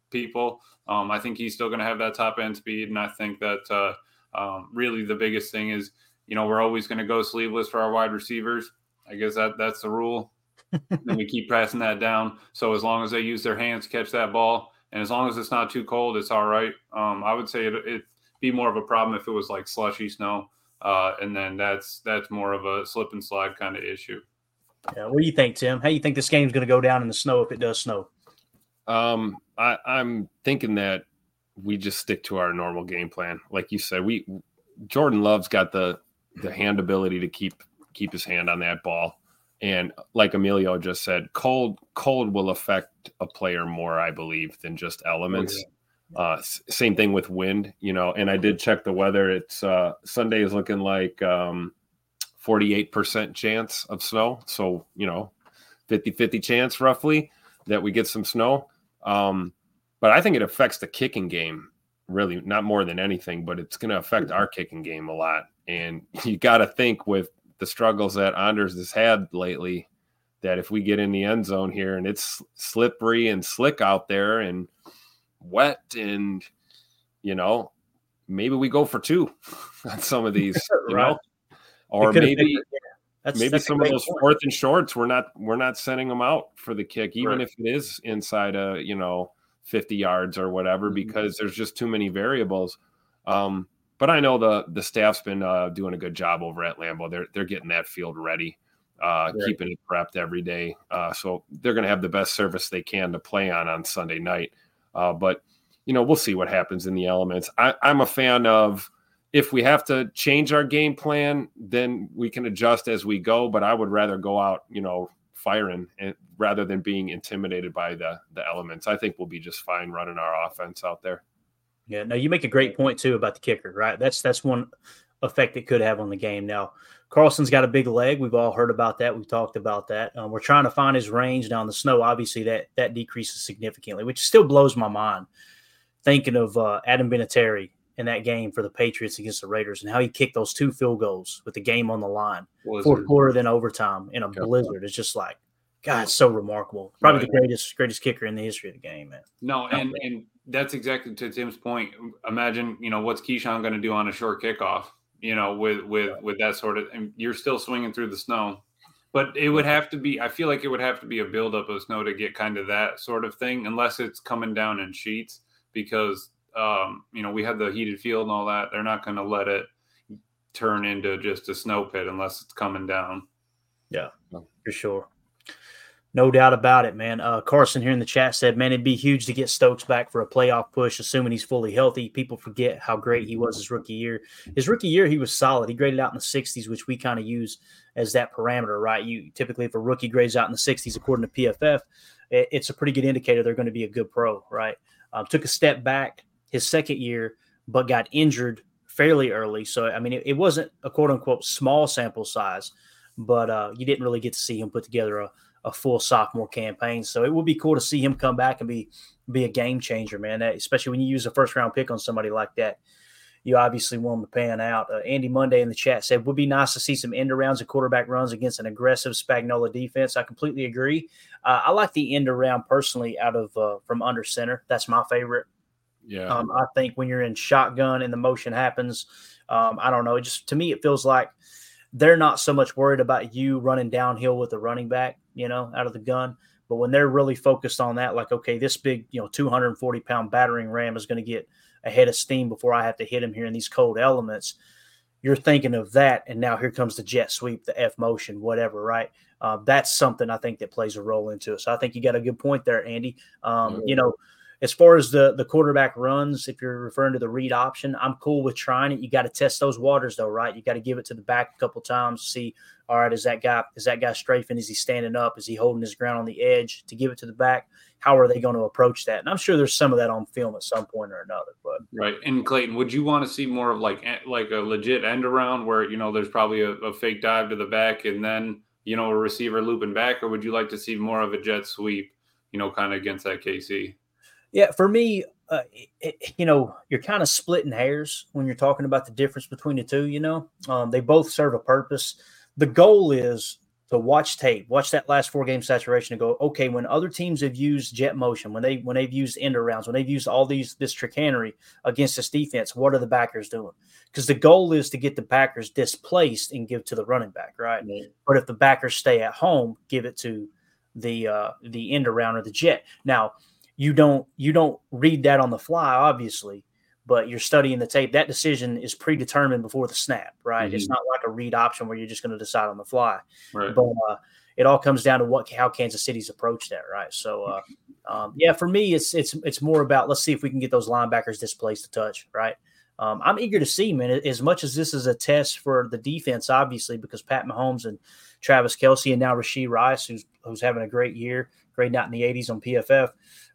people. Um, I think he's still going to have that top end speed. And I think that uh, um, really the biggest thing is, you know, we're always going to go sleeveless for our wide receivers. I guess that that's the rule. (laughs) and we keep passing that down. So as long as they use their hands to catch that ball, and as long as it's not too cold, it's all right. Um, I would say it, would be more of a problem if it was like slushy snow, uh, and then that's that's more of a slip and slide kind of issue. Yeah, what do you think, Tim? How do you think this game's going to go down in the snow if it does snow? Um, I, I'm thinking that we just stick to our normal game plan. Like you said, we Jordan Love's got the the hand ability to keep keep his hand on that ball. And like Emilio just said, cold cold will affect a player more, I believe, than just elements. Oh, yeah. Uh, same thing with wind, you know. And I did check the weather. It's uh, Sunday is looking like um, 48% chance of snow. So, you know, 50 50 chance roughly that we get some snow. Um, but I think it affects the kicking game really, not more than anything, but it's going to affect our kicking game a lot. And (laughs) you got to think with the struggles that Anders has had lately, that if we get in the end zone here and it's slippery and slick out there and wet and you know maybe we go for two (laughs) on some of these (laughs) you right. know or maybe been, yeah. maybe that's some of those point. fourth and shorts we're not we're not sending them out for the kick even right. if it is inside a you know 50 yards or whatever mm-hmm. because there's just too many variables um, but I know the the staff's been uh, doing a good job over at Lambeau. They're they're getting that field ready, uh, right. keeping it prepped every day. Uh, so they're going to have the best service they can to play on on Sunday night. Uh, but you know we'll see what happens in the elements. I, I'm a fan of if we have to change our game plan, then we can adjust as we go. But I would rather go out, you know, firing and, rather than being intimidated by the the elements. I think we'll be just fine running our offense out there. Yeah, no, you make a great point too about the kicker, right? That's that's one effect it could have on the game. Now, Carlson's got a big leg. We've all heard about that. We've talked about that. Um, we're trying to find his range down the snow. Obviously, that that decreases significantly, which still blows my mind. Thinking of uh, Adam Vinatieri in that game for the Patriots against the Raiders and how he kicked those two field goals with the game on the line, blizzard. fourth quarter then overtime in a blizzard. It's just like, God, it's so remarkable. Probably right. the greatest greatest kicker in the history of the game, man. No, and and that's exactly to Tim's point. Imagine, you know, what's Keisean going to do on a short kickoff? You know, with with right. with that sort of, and you're still swinging through the snow. But it would have to be. I feel like it would have to be a buildup of snow to get kind of that sort of thing, unless it's coming down in sheets. Because um, you know we have the heated field and all that. They're not going to let it turn into just a snow pit unless it's coming down. Yeah, for sure. No doubt about it, man. Uh, Carson here in the chat said, "Man, it'd be huge to get Stokes back for a playoff push, assuming he's fully healthy." People forget how great he was his rookie year. His rookie year, he was solid. He graded out in the 60s, which we kind of use as that parameter, right? You typically, if a rookie grades out in the 60s, according to PFF, it, it's a pretty good indicator they're going to be a good pro, right? Um, took a step back his second year, but got injured fairly early. So, I mean, it, it wasn't a quote unquote small sample size, but uh, you didn't really get to see him put together a a full sophomore campaign. So it would be cool to see him come back and be be a game changer, man. Especially when you use a first round pick on somebody like that. You obviously want him to pan out. Uh, Andy Monday in the chat said, "Would be nice to see some end arounds and quarterback runs against an aggressive Spagnuolo defense." I completely agree. Uh, I like the end around personally out of uh, from under center. That's my favorite. Yeah, um, I think when you're in shotgun and the motion happens, um, I don't know. It just to me, it feels like they're not so much worried about you running downhill with the running back, you know, out of the gun. But when they're really focused on that, like, okay, this big, you know, 240 pound battering ram is going to get ahead of steam before I have to hit him here in these cold elements. You're thinking of that. And now here comes the jet sweep, the F motion, whatever, right? Uh, that's something I think that plays a role into it. So I think you got a good point there, Andy. Um, mm-hmm. You know, as far as the the quarterback runs, if you're referring to the read option, I'm cool with trying it. You got to test those waters though, right? You got to give it to the back a couple times, see, all right, is that guy is that guy strafing? Is he standing up? Is he holding his ground on the edge to give it to the back? How are they going to approach that? And I'm sure there's some of that on film at some point or another. But right, and Clayton, would you want to see more of like eh, like a legit end around where you know there's probably a, a fake dive to the back and then you know a receiver looping back, or would you like to see more of a jet sweep? You know, kind of against that KC. Yeah, for me, uh, it, you know, you're kind of splitting hairs when you're talking about the difference between the two. You know, um, they both serve a purpose. The goal is to watch tape, watch that last four game saturation, and go, okay, when other teams have used jet motion, when they when they've used end arounds, when they've used all these this trickery against this defense, what are the backers doing? Because the goal is to get the backers displaced and give to the running back, right? But if the backers stay at home, give it to the uh, the end around or the jet. Now you don't you don't read that on the fly, obviously, but you're studying the tape. That decision is predetermined before the snap, right? Mm-hmm. It's not like a read option where you're just going to decide on the fly. Right. But uh, it all comes down to what how Kansas City's approach that, right? So, uh, um, yeah, for me, it's it's it's more about let's see if we can get those linebackers displaced to touch, right? Um, I'm eager to see, man. As much as this is a test for the defense, obviously, because Pat Mahomes and Travis Kelce and now Rashee Rice, who's who's having a great year, great night in the 80s on PFF.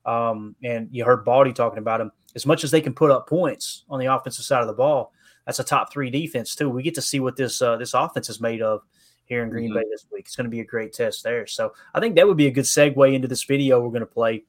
Um, and you heard Baldy talking about him. As much as they can put up points on the offensive side of the ball, that's a top three defense too. We get to see what this uh, this offense is made of here in Green mm-hmm. Bay this week. It's going to be a great test there. So I think that would be a good segue into this video we're going to play.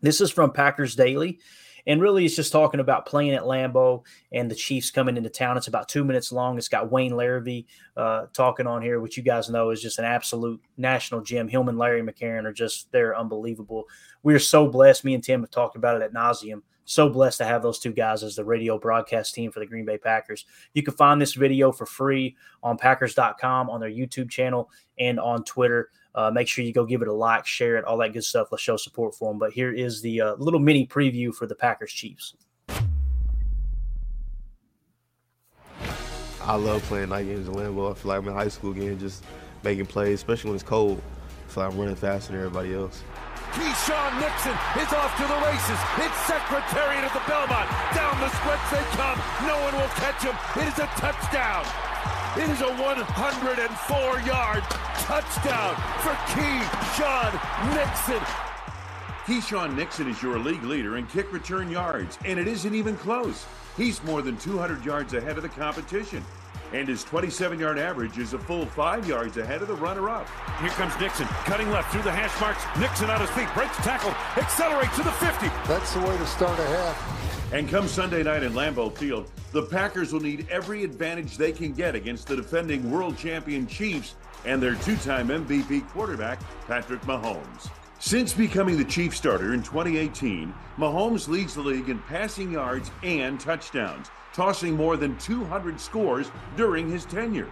This is from Packers Daily. And really, it's just talking about playing at Lambeau and the Chiefs coming into town. It's about two minutes long. It's got Wayne Larrivee uh, talking on here, which you guys know is just an absolute national gem. Hillman, Larry McCarren are just, they're unbelievable. We are so blessed. Me and Tim have talked about it at nauseum so blessed to have those two guys as the radio broadcast team for the Green Bay Packers. You can find this video for free on Packers.com, on their YouTube channel, and on Twitter. Uh, make sure you go give it a like, share it, all that good stuff. Let's show support for them. But here is the uh, little mini preview for the Packers Chiefs. I love playing night games in Lambeau. I feel like I'm in high school again, just making plays, especially when it's cold. I feel like I'm running faster than everybody else. Keisean Nixon is off to the races. It's Secretariat of the Belmont. Down the stretch they come. No one will catch him. It is a touchdown. It is a 104-yard touchdown for Keisean Nixon. Keisean Nixon is your league leader in kick return yards, and it isn't even close. He's more than 200 yards ahead of the competition and his 27 yard average is a full five yards ahead of the runner up. Here comes Nixon, cutting left through the hash marks. Nixon on his feet, breaks tackle, accelerates to the 50. That's the way to start a half. And come Sunday night in Lambeau Field, the Packers will need every advantage they can get against the defending world champion Chiefs and their two time MVP quarterback, Patrick Mahomes. Since becoming the chief starter in 2018, Mahomes leads the league in passing yards and touchdowns tossing more than 200 scores during his tenure.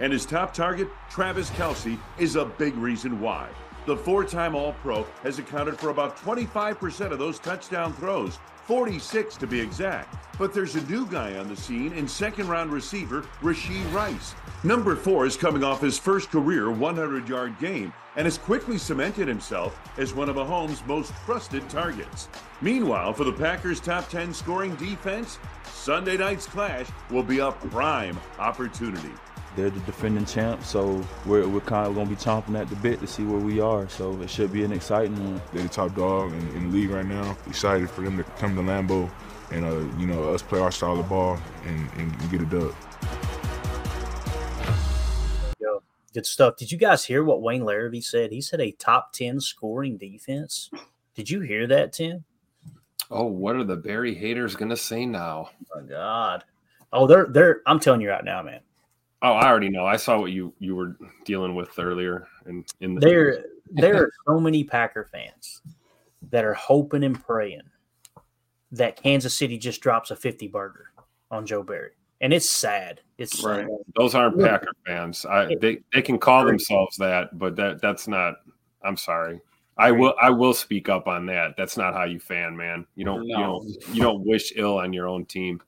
And his top target, Travis Kelce, is a big reason why. The four time All Pro has accounted for about 25% of those touchdown throws, 46 to be exact. But there's a new guy on the scene in second round receiver Rashee Rice. Number four is coming off his first career 100 yard game and has quickly cemented himself as one of Mahomes' most trusted targets. Meanwhile, for the Packers' top 10 scoring defense, Sunday night's clash will be a prime opportunity. They're the defending champs, so we're, we're kind of going to be chomping at the bit to see where we are. So it should be an exciting one. They're the top dog in, in the league right now. Excited for them to come to Lambeau and, uh, you know, us play our style of ball and, and get it done. Good stuff. Did you guys hear what Wayne Larrivee said? He said a top 10 scoring defense. Did you hear that, Tim? Oh, what are the Barry haters going to say now? Oh, my God. Oh, they're, they're, I'm telling you right now, man. Oh, I already know. I saw what you, you were dealing with earlier. In, in the there, there are (laughs) so many Packer fans that are hoping and praying that Kansas City just drops a 50 burger on Joe Barry and it's sad. It's right. Sad. Those aren't Packer fans. I, they they can call themselves that, but that that's not. I'm sorry. I will I will speak up on that. That's not how you fan, man. You don't no. you don't you don't wish ill on your own team.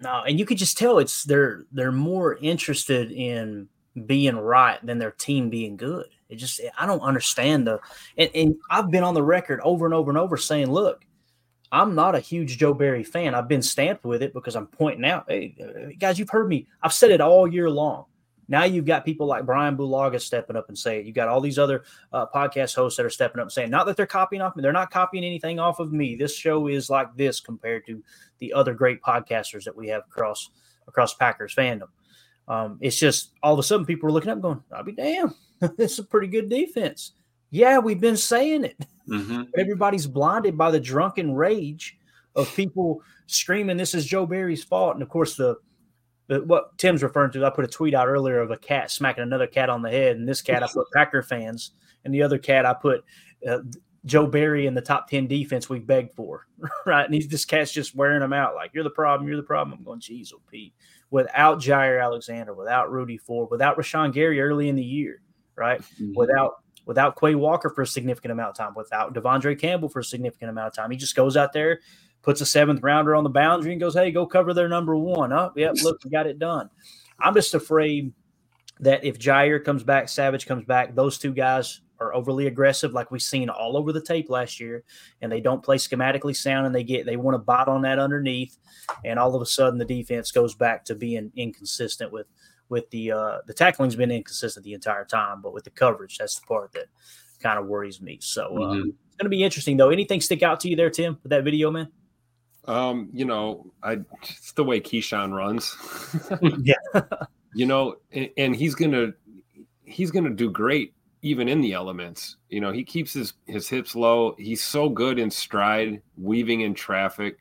No, and you could just tell it's they're they're more interested in being right than their team being good. It just I don't understand the and, and I've been on the record over and over and over saying, look, I'm not a huge Joe Barry fan. I've been stamped with it because I'm pointing out, hey, guys, you've heard me. I've said it all year long. Now you've got people like Brian Bulaga stepping up and saying, you've got all these other uh, podcast hosts that are stepping up and saying, not that they're copying off me, they're not copying anything off of me. This show is like this compared to the other great podcasters that we have across across Packers fandom. Um, it's just all of a sudden people are looking up going, I'll be damn, (laughs) this is a pretty good defense. Yeah, we've been saying it. Mm-hmm. (laughs) Everybody's blinded by the drunken rage of people screaming, "This is Joe Barry's fault." And of course, the, the what Tim's referring to, I put a tweet out earlier of a cat smacking another cat on the head, and this cat I put Packer fans, and the other cat I put uh, Joe Barry in the top ten defense we begged for, (laughs) right? And he's this cat's just wearing them out like you're the problem, you're the problem. I'm going, geez, oh Pete. Without Jaire Alexander, without Rudy Ford, without Rashan Gary early in the year, right? Mm-hmm. Without without Quay Walker for a significant amount of time, without De'Vondre Campbell for a significant amount of time. He just goes out there, puts a seventh rounder on the boundary, and goes, "Hey, go cover their number one." Up, oh, yep, look, we got it done. I'm just afraid that if Jaire comes back, Savage comes back, those two guys are overly aggressive, like we've seen all over the tape last year, and they don't play schematically sound, and they get they want to bite on that underneath, and all of a sudden the defense goes back to being inconsistent with with the uh, the tackling's been inconsistent the entire time, but with the coverage, that's the part that kind of worries me. So uh, Mm-hmm. it's going to be interesting, though. Anything stick out to you there, Tim, with that video, man? Um, you know, I it's the way Keisean runs. (laughs) yeah. you know, and, and he's gonna he's gonna do great even in the elements. You know, he keeps his his hips low. He's so good in stride, weaving in traffic.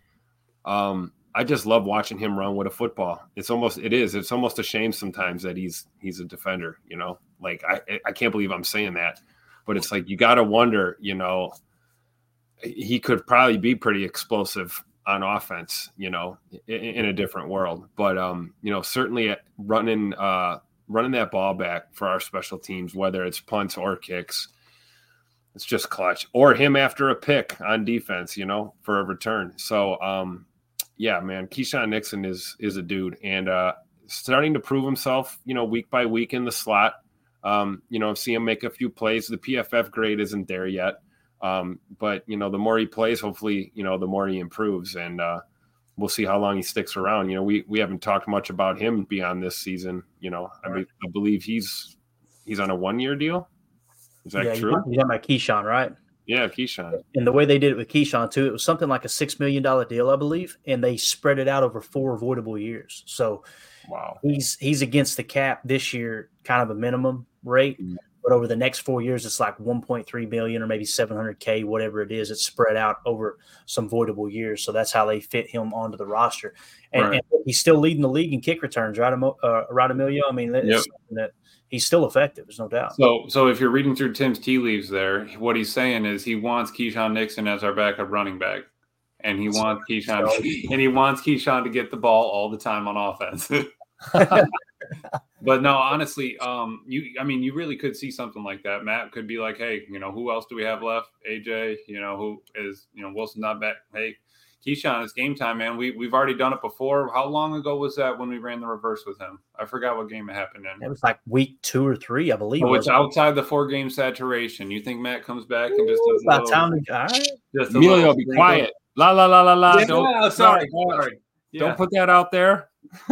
Um, I just love watching him run with a football. It's almost it is. It's almost a shame sometimes that he's he's a defender, you know. Like I I can't believe I'm saying that. But it's like you got to wonder, you know, he could probably be pretty explosive on offense, you know, in, in a different world. But um, you know, certainly running uh running that ball back for our special teams, whether it's punts or kicks, it's just clutch. Or him after a pick on defense, you know, for a return. So um, yeah, man, Keisean Nixon is is a dude and uh starting to prove himself, you know, week by week in the slot. Um, you know, see him make a few plays. The PFF grade isn't there yet. Um, but you know, the more he plays, hopefully, you know, the more he improves, and uh, we'll see how long he sticks around. You know, we we haven't talked much about him beyond this season. You know, I, be, I believe he's he's on a one year deal. Is that yeah, true? You're talking about Keisean, right? Yeah, Keisean. And the way they did it with Keisean too, it was something like a six million dollar deal, I believe, and they spread it out over four avoidable years. So, wow, he's he's against the cap this year, kind of a minimum rate, Mm-hmm. But over the next four years, it's like one point three million or maybe seven hundred k, whatever it is. It's spread out over some voidable years, so that's how they fit him onto the roster. And, Right. and he's still leading the league in kick returns, right, uh, right, Emilio? I mean, Yep. that he's still effective. There's no doubt. So, so if you're reading through Tim's tea leaves there, what he's saying is he wants Keisean Nixon as our backup running back, and he wants Keisean (laughs) and he wants Keisean to get the ball all the time on offense. (laughs) (laughs) but no, honestly, um, you, I mean, you really could see something like that. Matt could be like, hey, you know, who else do we have left? AJ, you know, who is, you know, Wilson not back. Hey, Keisean, it's game time, man. We we've already done it before. How long ago was that when we ran the reverse with him? I forgot what game it happened in. It was like week two or three, I believe. Oh, it's wasn't outside the four game saturation. You think Matt comes back and just does About little, time to, all right. just a Emilio, little be quiet. La la la la la. Yeah, don't, sorry, no, sorry. Yeah. Don't put that out there. (laughs)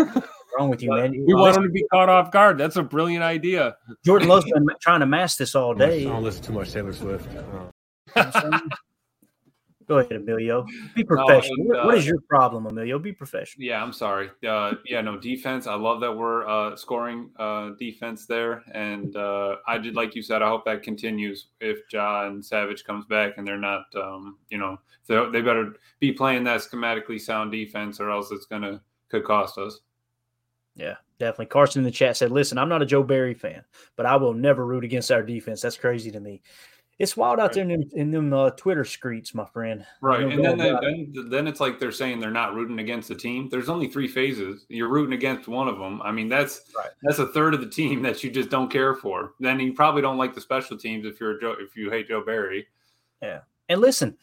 What's wrong with you, man? We want him to be caught off guard. That's a brilliant idea. Jordan Love's been trying to mask this all I day. don't listen too much Taylor Swift. Uh, (laughs) Go ahead, Emilio. Be professional. and, What- what uh, is your problem, Emilio? Be professional. Yeah, I'm sorry. Uh, yeah, no defense. I love that we're uh, scoring uh, defense there, and uh, I did like you said. I hope that continues if Ja and Savage comes back, and they're not, um, you know, they they better be playing that schematically sound defense, or else it's gonna could cost us. Yeah, definitely. Carson in the chat said, "Listen, I'm not a Joe Barry fan, but I will never root against our defense. That's crazy to me. It's wild out there in them, in them uh, Twitter streets, my friend. Right, and then they, then then it's like they're saying they're not rooting against the team. There's only three phases. You're rooting against one of them. I mean, that's that's a third of the team (laughs) that you just don't care for. Then you probably don't like the special teams if you're a Joe, if you hate Joe Barry. Yeah. And listen,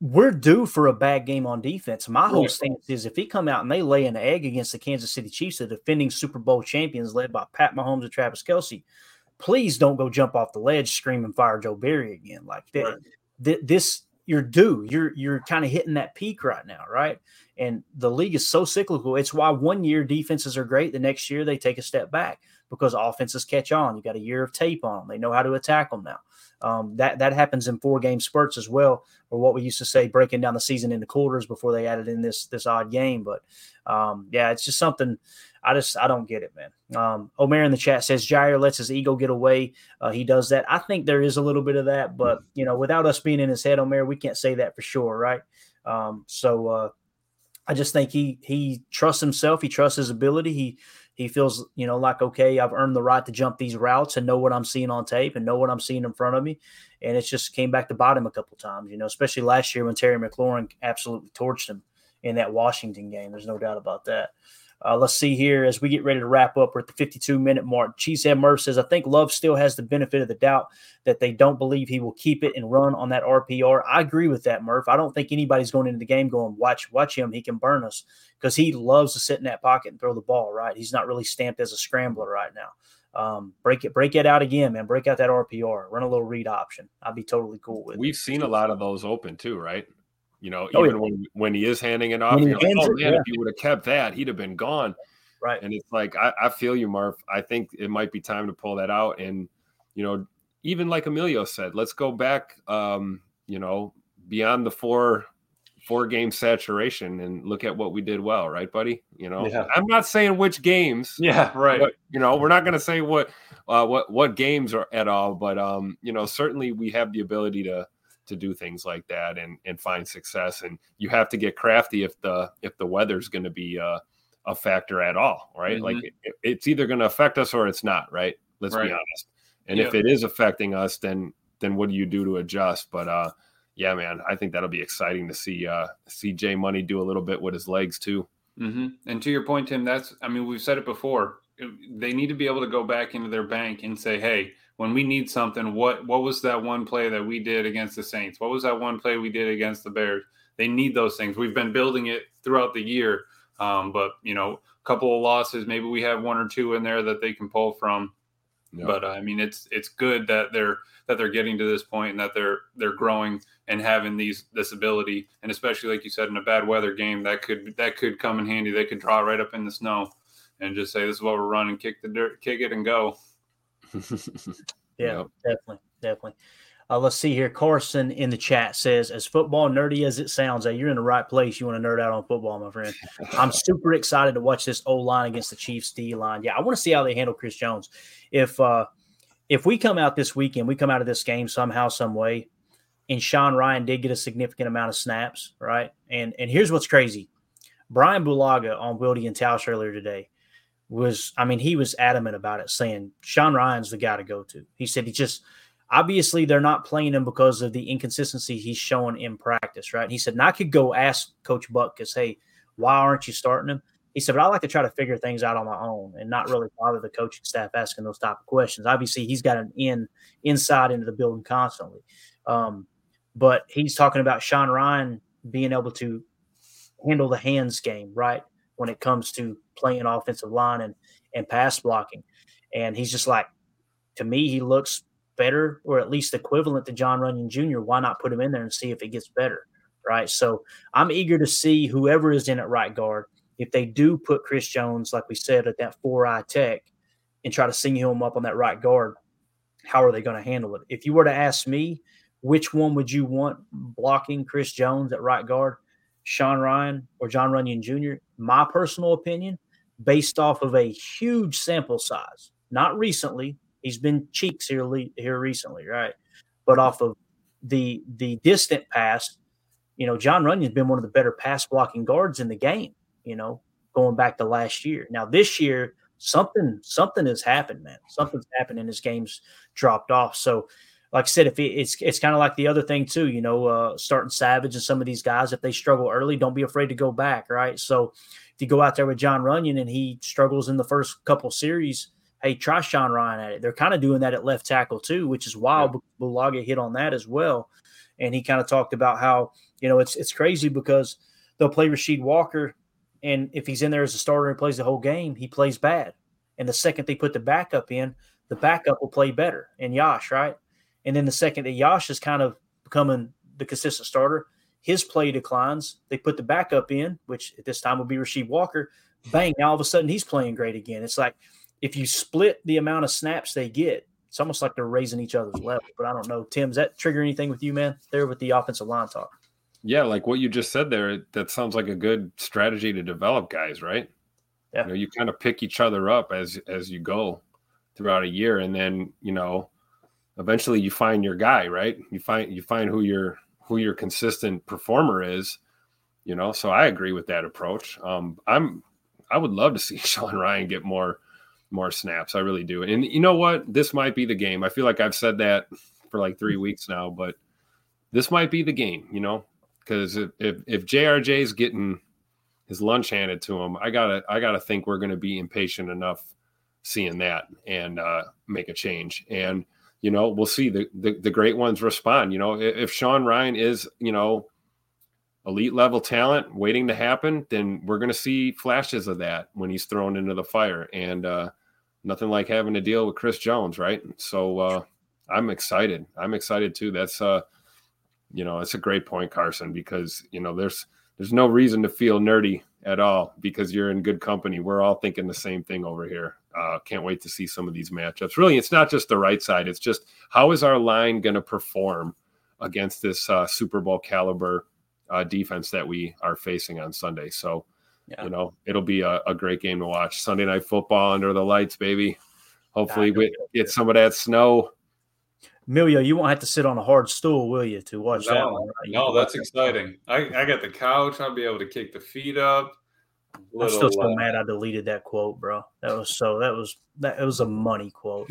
we're due for a bad game on defense. My whole stance is if he come out and they lay an egg against the Kansas City Chiefs, the defending Super Bowl champions led by Pat Mahomes and Travis Kelce, please don't go jump off the ledge screaming fire Joe Barry again. Like that, th- this you're due. You're you're kind of hitting that peak right now, right? And the league is so cyclical. It's why one year defenses are great, the next year they take a step back because offenses catch on. You got a year of tape on them. They know how to attack them now. Um, that that happens in four game spurts as well, or what we used to say breaking down the season into quarters before they added in this this odd game. But um, yeah, it's just something I just I don't get it, man. Um, Omer in the chat says Jaire lets his ego get away. Uh, he does that. I think there is a little bit of that, but you know, without us being in his head, Omer, we can't say that for sure, right? Um, so uh, I just think he he trusts himself. He trusts his ability. He he feels, you know, like, okay, I've earned the right to jump these routes and know what I'm seeing on tape and know what I'm seeing in front of me. And it's just came back to him a couple times, you know, especially last year when Terry McLaurin absolutely torched him in that Washington game. There's no doubt about that. Uh, let's see here as we get ready to wrap up. We're at the 52 minute mark. Cheesehead Murph says, I think Love still has the benefit of the doubt that they don't believe he will keep it and run on that RPR. I agree with that, Murph. I don't think anybody's going into the game going, watch, watch him. He can burn us because he loves to sit in that pocket and throw the ball, right? He's not really stamped as a scrambler right now. Um, break it, break it out again, man. Break out that RPR, run a little read option. I'd be totally cool with. It. We've seen a lot of those open too, right? You know, oh, even yeah. when when he is handing it off, he like, oh man, yeah. if he would have kept that, he'd have been gone. Right. And it's like I, I feel you, Marv. I think it might be time to pull that out. And, you know, even like Emilio said, let's go back um, you know, beyond the four four game saturation and look at what we did well, right, buddy? You know, Yeah. I'm not saying which games. Yeah, right. But, you know, we're not going to say what uh, what what games are at all, but um, you know, certainly we have the ability to to do things like that and and find success. And you have to get crafty if the if the weather's going to be uh, a factor at all, right? Like Mhm. it, it's either going to affect us or it's not, right? Let's Right. be honest. And if it is affecting us, then then what do you do to adjust? But uh, yeah, man, I think that'll be exciting to see uh, see Jay Money do a little bit with his legs too. hmm And to your point, Tim, that's I mean we've said it before. They need to be able to go back into their bank and say, "Hey, when we need something, what what was that one play that we did against the Saints? What was that one play we did against the Bears?" They need those things. We've been building it throughout the year, um, but you know, a couple of losses, maybe we have one or two in there that they can pull from. Yeah. But uh, I mean, it's it's good that they're that they're getting to this point and that they're they're growing and having these this ability, and especially like you said, in a bad weather game, that could that could come in handy. They could draw right up in the snow and just say, "This is what we're running, kick the dirt, kick it, and go." (laughs) Yeah, definitely, definitely. Uh, let's see here. Carson in the chat says, "As football nerdy as it sounds, hey, you're in the right place. You want to nerd out on football, my friend. (laughs) I'm super excited to watch this O line against the Chiefs D line. Yeah, I want to see how they handle Chris Jones. If uh, if we come out this weekend, we come out of this game somehow, some way, and Sean Rhyan did get a significant amount of snaps, right? And and here's what's crazy: Brian Bulaga on Wildy and Tausch earlier today was, I mean, he was adamant about it, saying Sean Rhyan's the guy to go to. He said he just obviously they're not playing him because of the inconsistency he's showing in practice, right? He said, and I could go ask Coach Buck because hey, why aren't you starting him? He said, but I like to try to figure things out on my own and not really bother the coaching staff asking those type of questions. Obviously, he's got an in inside into the building constantly. Um, but he's talking about Sean Rhyan being able to handle the hands game, right? When it comes to playing offensive line and and pass blocking. And he's just like, to me, he looks better or at least equivalent to Jon Runyan Jr. Why not put him in there and see if it gets better? Right. So I'm eager to see whoever is in at right guard. If they do put Chris Jones, like we said, at that four eye tech and try to sing him up on that right guard, how are they going to handle it? If you were to ask me, which one would you want blocking Chris Jones at right guard, Sean Rhyan or Jon Runyan Jr.? My personal opinion, based off of a huge sample size, not recently. He's been cheeks here here recently, right? But off of the the distant past, you know, Jon Runyan's been one of the better pass blocking guards in the game. You know, going back to last year. Now this year, something something has happened, man. Something's happened, and his game's dropped off. So, like I said, if it, it's it's kind of like the other thing too, you know, uh, starting Savage and some of these guys, if they struggle early, don't be afraid to go back, right? So, if you go out there with Jon Runyan and he struggles in the first couple series, hey, try Sean Rhyan at it. They're kind of doing that at left tackle too, which is wild. Yeah. Bulaga hit on that as well, and he kind of talked about how you know it's it's crazy because they'll play Rasheed Walker, and if he's in there as a starter and plays the whole game, he plays bad. And the second they put the backup in, the backup will play better. And Yosh, right? And then the second that Yosh is kind of becoming the consistent starter, his play declines. They put the backup in, which at this time would be Rasheed Walker. Bang! Now all of a sudden he's playing great again. It's like if you split the amount of snaps they get, it's almost like they're raising each other's level. But I don't know, Tim, does that trigger anything with you, man? There with the offensive line talk. Yeah, like what you just said there, that sounds like a good strategy to develop guys, right? Yeah. You know, you kind of pick each other up as as you go throughout a year, and then you know, eventually you find your guy, right? You find you find who your who your consistent performer is. You know, so I agree with that approach. Um, I'm I would love to (laughs) see Sean Rhyan get more more snaps. I really do. And you know what? This might be the game. I feel like I've said that for like three weeks now, but this might be the game. You know, because if, if if JRJ is getting his lunch handed to him, I gotta I gotta think we're to be impatient enough seeing that and uh, make a change. And you know, we'll see the, the the great ones respond. You know, if, Sean Rhyan is you know elite level talent waiting to happen, then we're going to see flashes of that when he's thrown into the fire. And uh, nothing like having to deal with Chris Jones, right? So uh, I'm excited. I'm excited too. That's uh, you know, it's a great point, Carson, because you know there's there's no reason to feel nerdy at all because you're in good company. We're all thinking the same thing over here. Uh, can't wait to see some of these matchups. Really, it's not just the right side. It's just how is our line going to perform against this uh, Super Bowl caliber uh, defense that we are facing on Sunday. So, yeah. you know, it'll be a, a, great game to watch. Sunday night football under the lights, baby. Hopefully, we get some of that snow. Milio, you won't have to sit on a hard stool, will you, to watch no, that one? Right? No, that's exciting. I, I got the couch. I'll be able to kick the feet up. I'm still so mad I deleted that quote, bro. That was so that was that it was a money quote.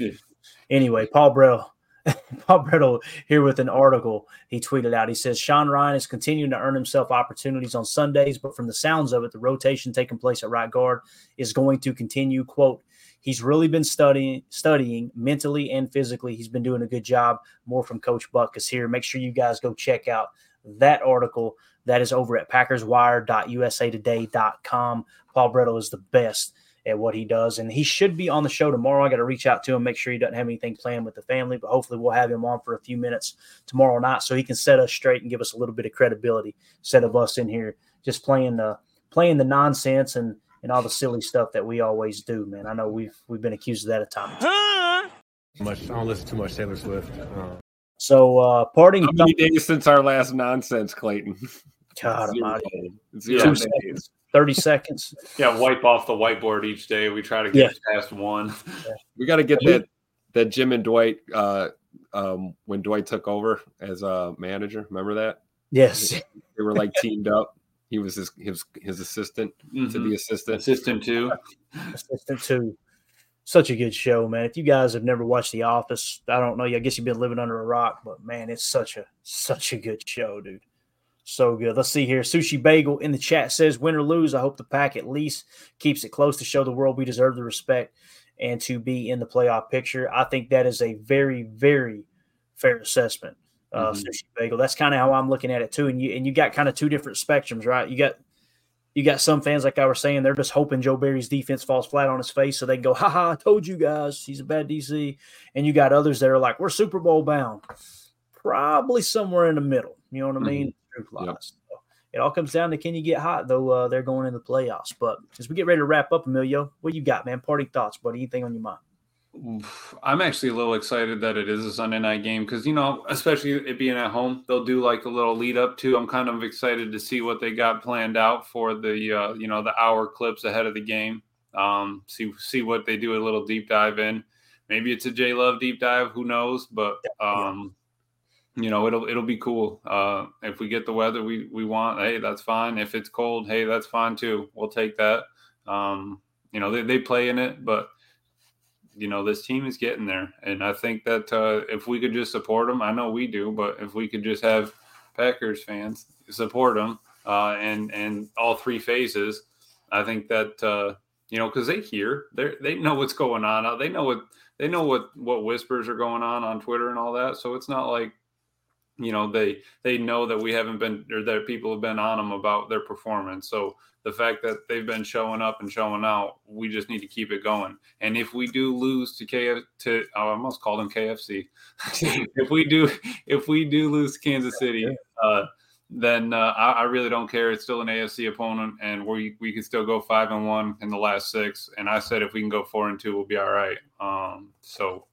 anyway, Paul Bretl, (laughs) Paul Bretl here with an article he tweeted out. He says Sean Rhyan is continuing to earn himself opportunities on Sundays, but from the sounds of it, the rotation taking place at right guard is going to continue. Quote, he's really been studying studying mentally and physically. He's been doing a good job. More from Coach Buck is here. Make sure you guys go check out that article. That is over at packerswire.usatoday.com. Paul Bretl is the best at what he does. And he should be on the show tomorrow. I got to reach out to him, make sure he doesn't have anything planned with the family, but hopefully we'll have him on for a few minutes tomorrow night so he can set us straight and give us a little bit of credibility instead of us in here just playing the playing the nonsense and and all the silly stuff that we always do, man. I know we've we've been accused of that at times. Much I don't listen too much Taylor Swift. Um, so uh parting How many days since our last nonsense, Clayton? (laughs) God Zero almighty. days. Zero Two days. seconds, 30 seconds. Yeah, wipe off the whiteboard each day. We try to get past one. We got to get that that Jim and Dwight uh, um, when Dwight took over as a manager. Remember that? Yes. They were like teamed up. He was his his, his assistant to Mhm. the assistant. Assistant too. Assistant two. Such a good show, man. If you guys have never watched The Office, I don't know. I guess you've been living under a rock, but man, it's such a such a good show, dude. So good. Let's see here. Sushi Bagel in the chat says, "Win or lose, I hope the pack at least keeps it close to show the world we deserve the respect and to be in the playoff picture." I think that is a very, very fair assessment, uh, Mhm. Sushi Bagel. That's kind of how I'm looking at it too. And you and you got kind of two different spectrums, right? You got you got some fans, like I was saying, they're just hoping Joe Barry's defense falls flat on his face so they can go, ha ha, I told you guys he's a bad DC. And you got others that are like, we're Super Bowl bound. Probably somewhere in the middle. You know what I mean? Truth lies. So it all comes down to can you get hot, though? Uh, they're going into the playoffs. But as we get ready to wrap up, Emilio, what you got, man? Party thoughts, buddy? Anything on your mind? I'm actually a little excited that it is a Sunday night game because you know, especially it being at home, they'll do like a little lead up to. I'm kind of excited to see what they got planned out for the uh, you know the hour clips ahead of the game. Um, see see what they do a little deep dive in. Maybe it's a J Love deep dive. Who knows? But um, you know, it'll it'll be cool. Uh, if we get the weather we we want, hey, that's fine. If it's cold, hey, that's fine too. We'll take that. Um, you know, they they play in it, but you know this team is getting there. And i think that uh, if we could just support them i know we do but if we could just have packers fans support them uh, and and all three phases i think that uh, you know because they hear they they know what's going on. They know what they know what what whispers are going on on twitter and all that. So it's not like you know they they know that we haven't been or that people have been on them about their performance. So the fact that they've been showing up and showing out, we just need to keep it going. And if we do lose to KF to oh, I almost called them KFC. (laughs) if we do if we do lose to Kansas City, uh, then uh, I, I, really don't care. It's still an AFC opponent, and we we can still go five and one in the last six. And I said if we can go four and two, we'll be all right. Um, so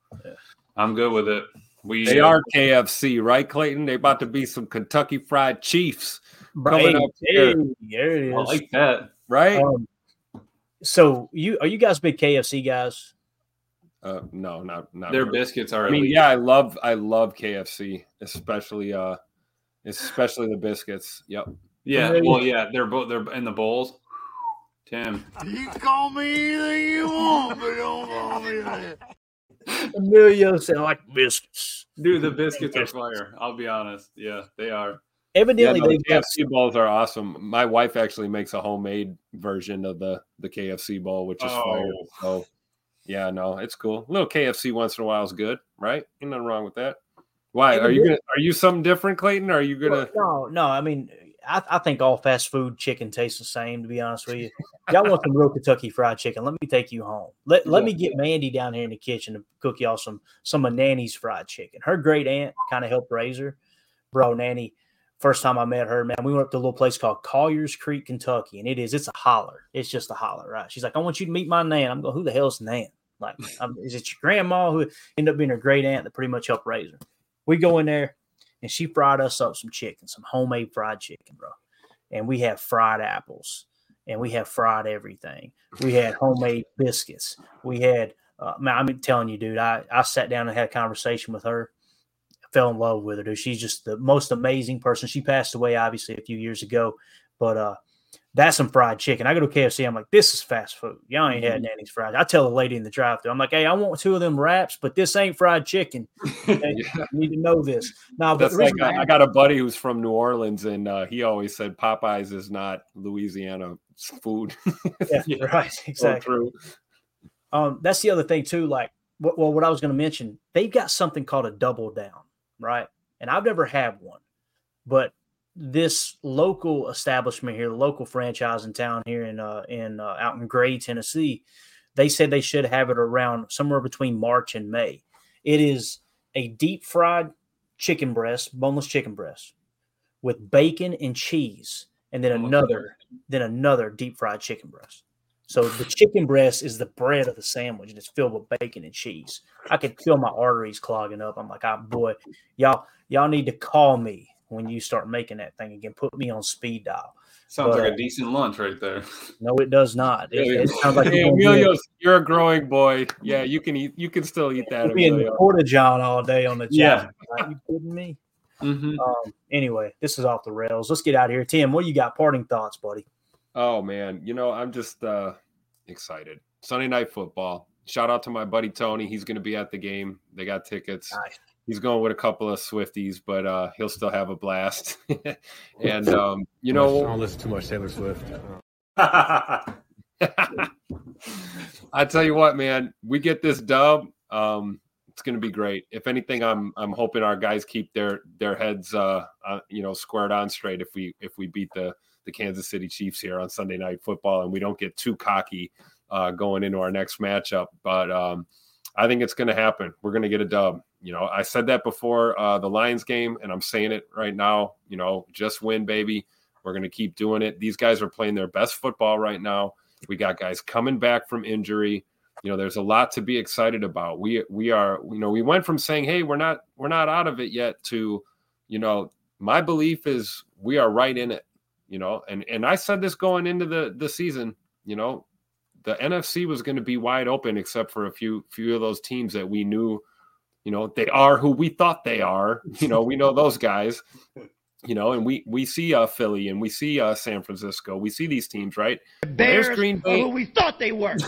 I'm good with it. We they uh, are KFC, right, Clayton? They about to be some Kentucky Fried Chiefs coming up here. There it is. I like that, right? Um, so you are you guys big KFC guys? Uh, no, not not. Their really. biscuits are. I mean, yeah, I love I love KFC, especially uh especially the biscuits. Yep. Yeah. Well, yeah, they're both they're in the bowls. Tim. You call me anything you want, but don't call me that. Emilio said, "I like biscuits." Dude, the biscuits are fire. I'll be honest. Yeah, they are. Evidently, yeah, no, the KFC balls are awesome. My wife actually makes a homemade version of the the KFC ball, which is oh. fire. So, yeah, no, it's cool. A little KFC once in a while is good, right? Ain't nothing wrong with that. Why are you gonna, are you something different, Clayton? Or are you gonna? No, no. I mean, I, I think all fast food chicken tastes the same. To be honest with you, y'all want some real Kentucky Fried Chicken? Let me take you home. Let Let me get Mandy down here in the kitchen to cook y'all some some of Nanny's fried chicken. Her great aunt kind of helped raise her, bro. Nanny, first time I met her, man, we went up to a little place called Colliers Creek, Kentucky, and it is it's a holler. It's just a holler, right? She's like, I want you to meet my nan. I'm going, who the hell's nan? Like, is it your grandma who ended up being her great aunt that pretty much helped raise her? We go in there and she fried us up some chicken, some homemade fried chicken, bro. And we have fried apples and we have fried everything. We had homemade biscuits. We had, uh, man, I'm telling you, dude, I, I sat down and had a conversation with her. fell in love with her, dude. She's just the most amazing person. She passed away, obviously, a few years ago, but uh, that's some fried chicken. I go to KFC. I'm like, this is fast food. Y'all ain't had mm-hmm. Nanny's fried. I tell the lady in the drive-thru, I'm like, hey, I want two of them wraps, but this ain't fried chicken. (laughs) yeah. You need to know this. Now, but like I, got a buddy who's from New Orleans, and uh, he always said Popeyes is not Louisiana food. (laughs) yeah, right. Exactly. So. Um, that's the other thing too. Like, well, what I was going to mention, they've got something called a double down, right? And I've never had one, but this local establishment here, the local franchise in town here in uh, in uh, out in Gray, Tennessee, they said they should have it around somewhere between March and May. It is a deep fried chicken breast, boneless chicken breast, with bacon and cheese, and then oh another, then another deep fried chicken breast. So the chicken breast is the bread of the sandwich, and it's filled with bacon and cheese. I could feel my arteries clogging up. I'm like, oh boy, y'all, y'all need to call me when you start making that thing again. Put me on speed dial. Sounds but, like a decent lunch right there. No, it does not. It, it sounds like (laughs) hey, Emilio, you're a growing boy. Yeah, you can eat. You can still eat that. Be in the porta john all day on the yeah. Are you kidding me? Mm-hmm. Um, anyway, this is off the rails. Let's get out of here. Tim, what you got? Parting thoughts, buddy? Oh man, you know I'm just uh, excited. Sunday night football. Shout out to my buddy Tony. He's going to be at the game. They got tickets. Nice he's going with a couple of Swifties, but uh, he'll still have a blast. (laughs) and um, you know, I don't listen too much Taylor Swift. (laughs) I tell you what, man, we get this dub. Um, it's going to be great. If anything, I'm I'm hoping our guys keep their their heads, uh, uh, you know, squared on straight. If we if we beat the the Kansas City Chiefs here on Sunday Night Football, and we don't get too cocky uh, going into our next matchup, but um, I think it's going to happen. We're going to get a dub you know, I said that before uh, the Lions game, and I'm saying it right now. You know, just win, baby. We're going to keep doing it. These guys are playing their best football right now. We got guys coming back from injury. You know, there's a lot to be excited about. We we are, you know, we went from saying, "Hey, we're not we're not out of it yet," to, you know, my belief is we are right in it. You know, and and I said this going into the the season. You know, the NFC was going to be wide open except for a few few of those teams that we knew you know they are who we thought they are. You know we know (laughs) those guys you know and we we see uh philly and we see uh san francisco. We see these teams right? There's green bay. who we thought they were. (laughs)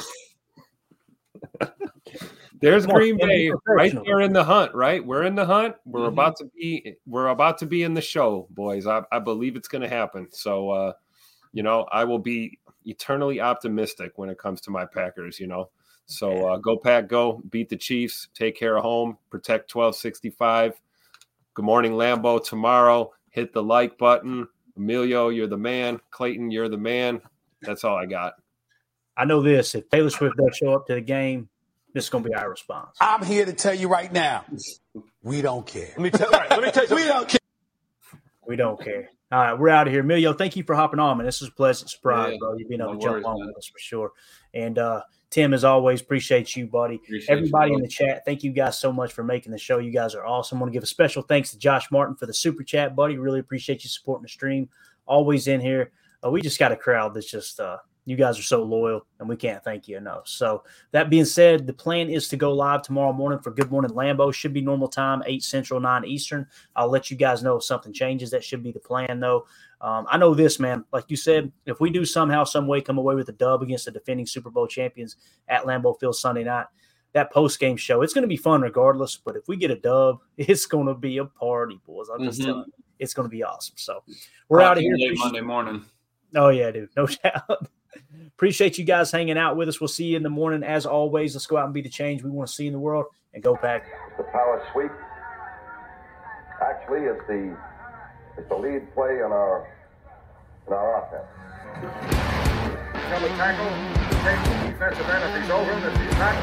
There's green bay right there in the hunt right? We're in the hunt. We're mm-hmm. about to be we're about to be in the show boys. I, I believe it's going to happen. So uh you know i will be eternally optimistic when it comes to my packers you know so uh, go pack, go beat the Chiefs, take care of home, protect 1265. Good morning, Lambo. Tomorrow, hit the like button. Emilio, you're the man. Clayton, you're the man. That's all I got. I know this: if Taylor Swift does show up to the game, this is going to be our response. I'm here to tell you right now, we don't care. Let me tell, right, let me tell you (laughs) we don't care. We don't care. All right, we're out of here. Emilio, thank you for hopping on, man. This is a pleasant surprise, Yeah, bro. You've been able to jump on with us for sure. And uh, Tim, as always, appreciate you, buddy. Appreciate you, Everybody in the chat, thank you guys so much for making the show. You guys are awesome. I want to give a special thanks to Josh Martin for the super chat, buddy. Really appreciate you supporting the stream. Always in here. Uh, we just got a crowd that's just uh, you guys are so loyal, and we can't thank you enough. So that being said, the plan is to go live tomorrow morning for Good Morning Lambo. Should be normal time, eight Central, nine Eastern. I'll let you guys know if something changes. That should be the plan, though. Um, I know this, man. Like you said, if we do somehow, some way come away with a dub against the defending Super Bowl champions at Lambeau Field Sunday night, that post game show, it's going to be fun regardless. But if we get a dub, (laughs) it's going to be a party, boys. I'm just Mhm. telling you, it's going to be awesome. So we're out of here. Monday morning. Oh yeah, dude, no (laughs) doubt. Appreciate you guys hanging out with us. We'll see you in the morning. As always, let's go out and be the change we want to see in the world and go back. The power sweep. Actually, it's the it's the lead play in our in our offense. Double tackle, take the defensive end if he's over him. If he's not,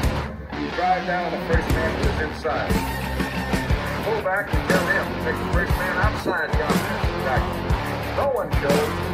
you drive down the first man to his inside. Pull back and kill him. Take the first man outside the offensive tackle. No one shows.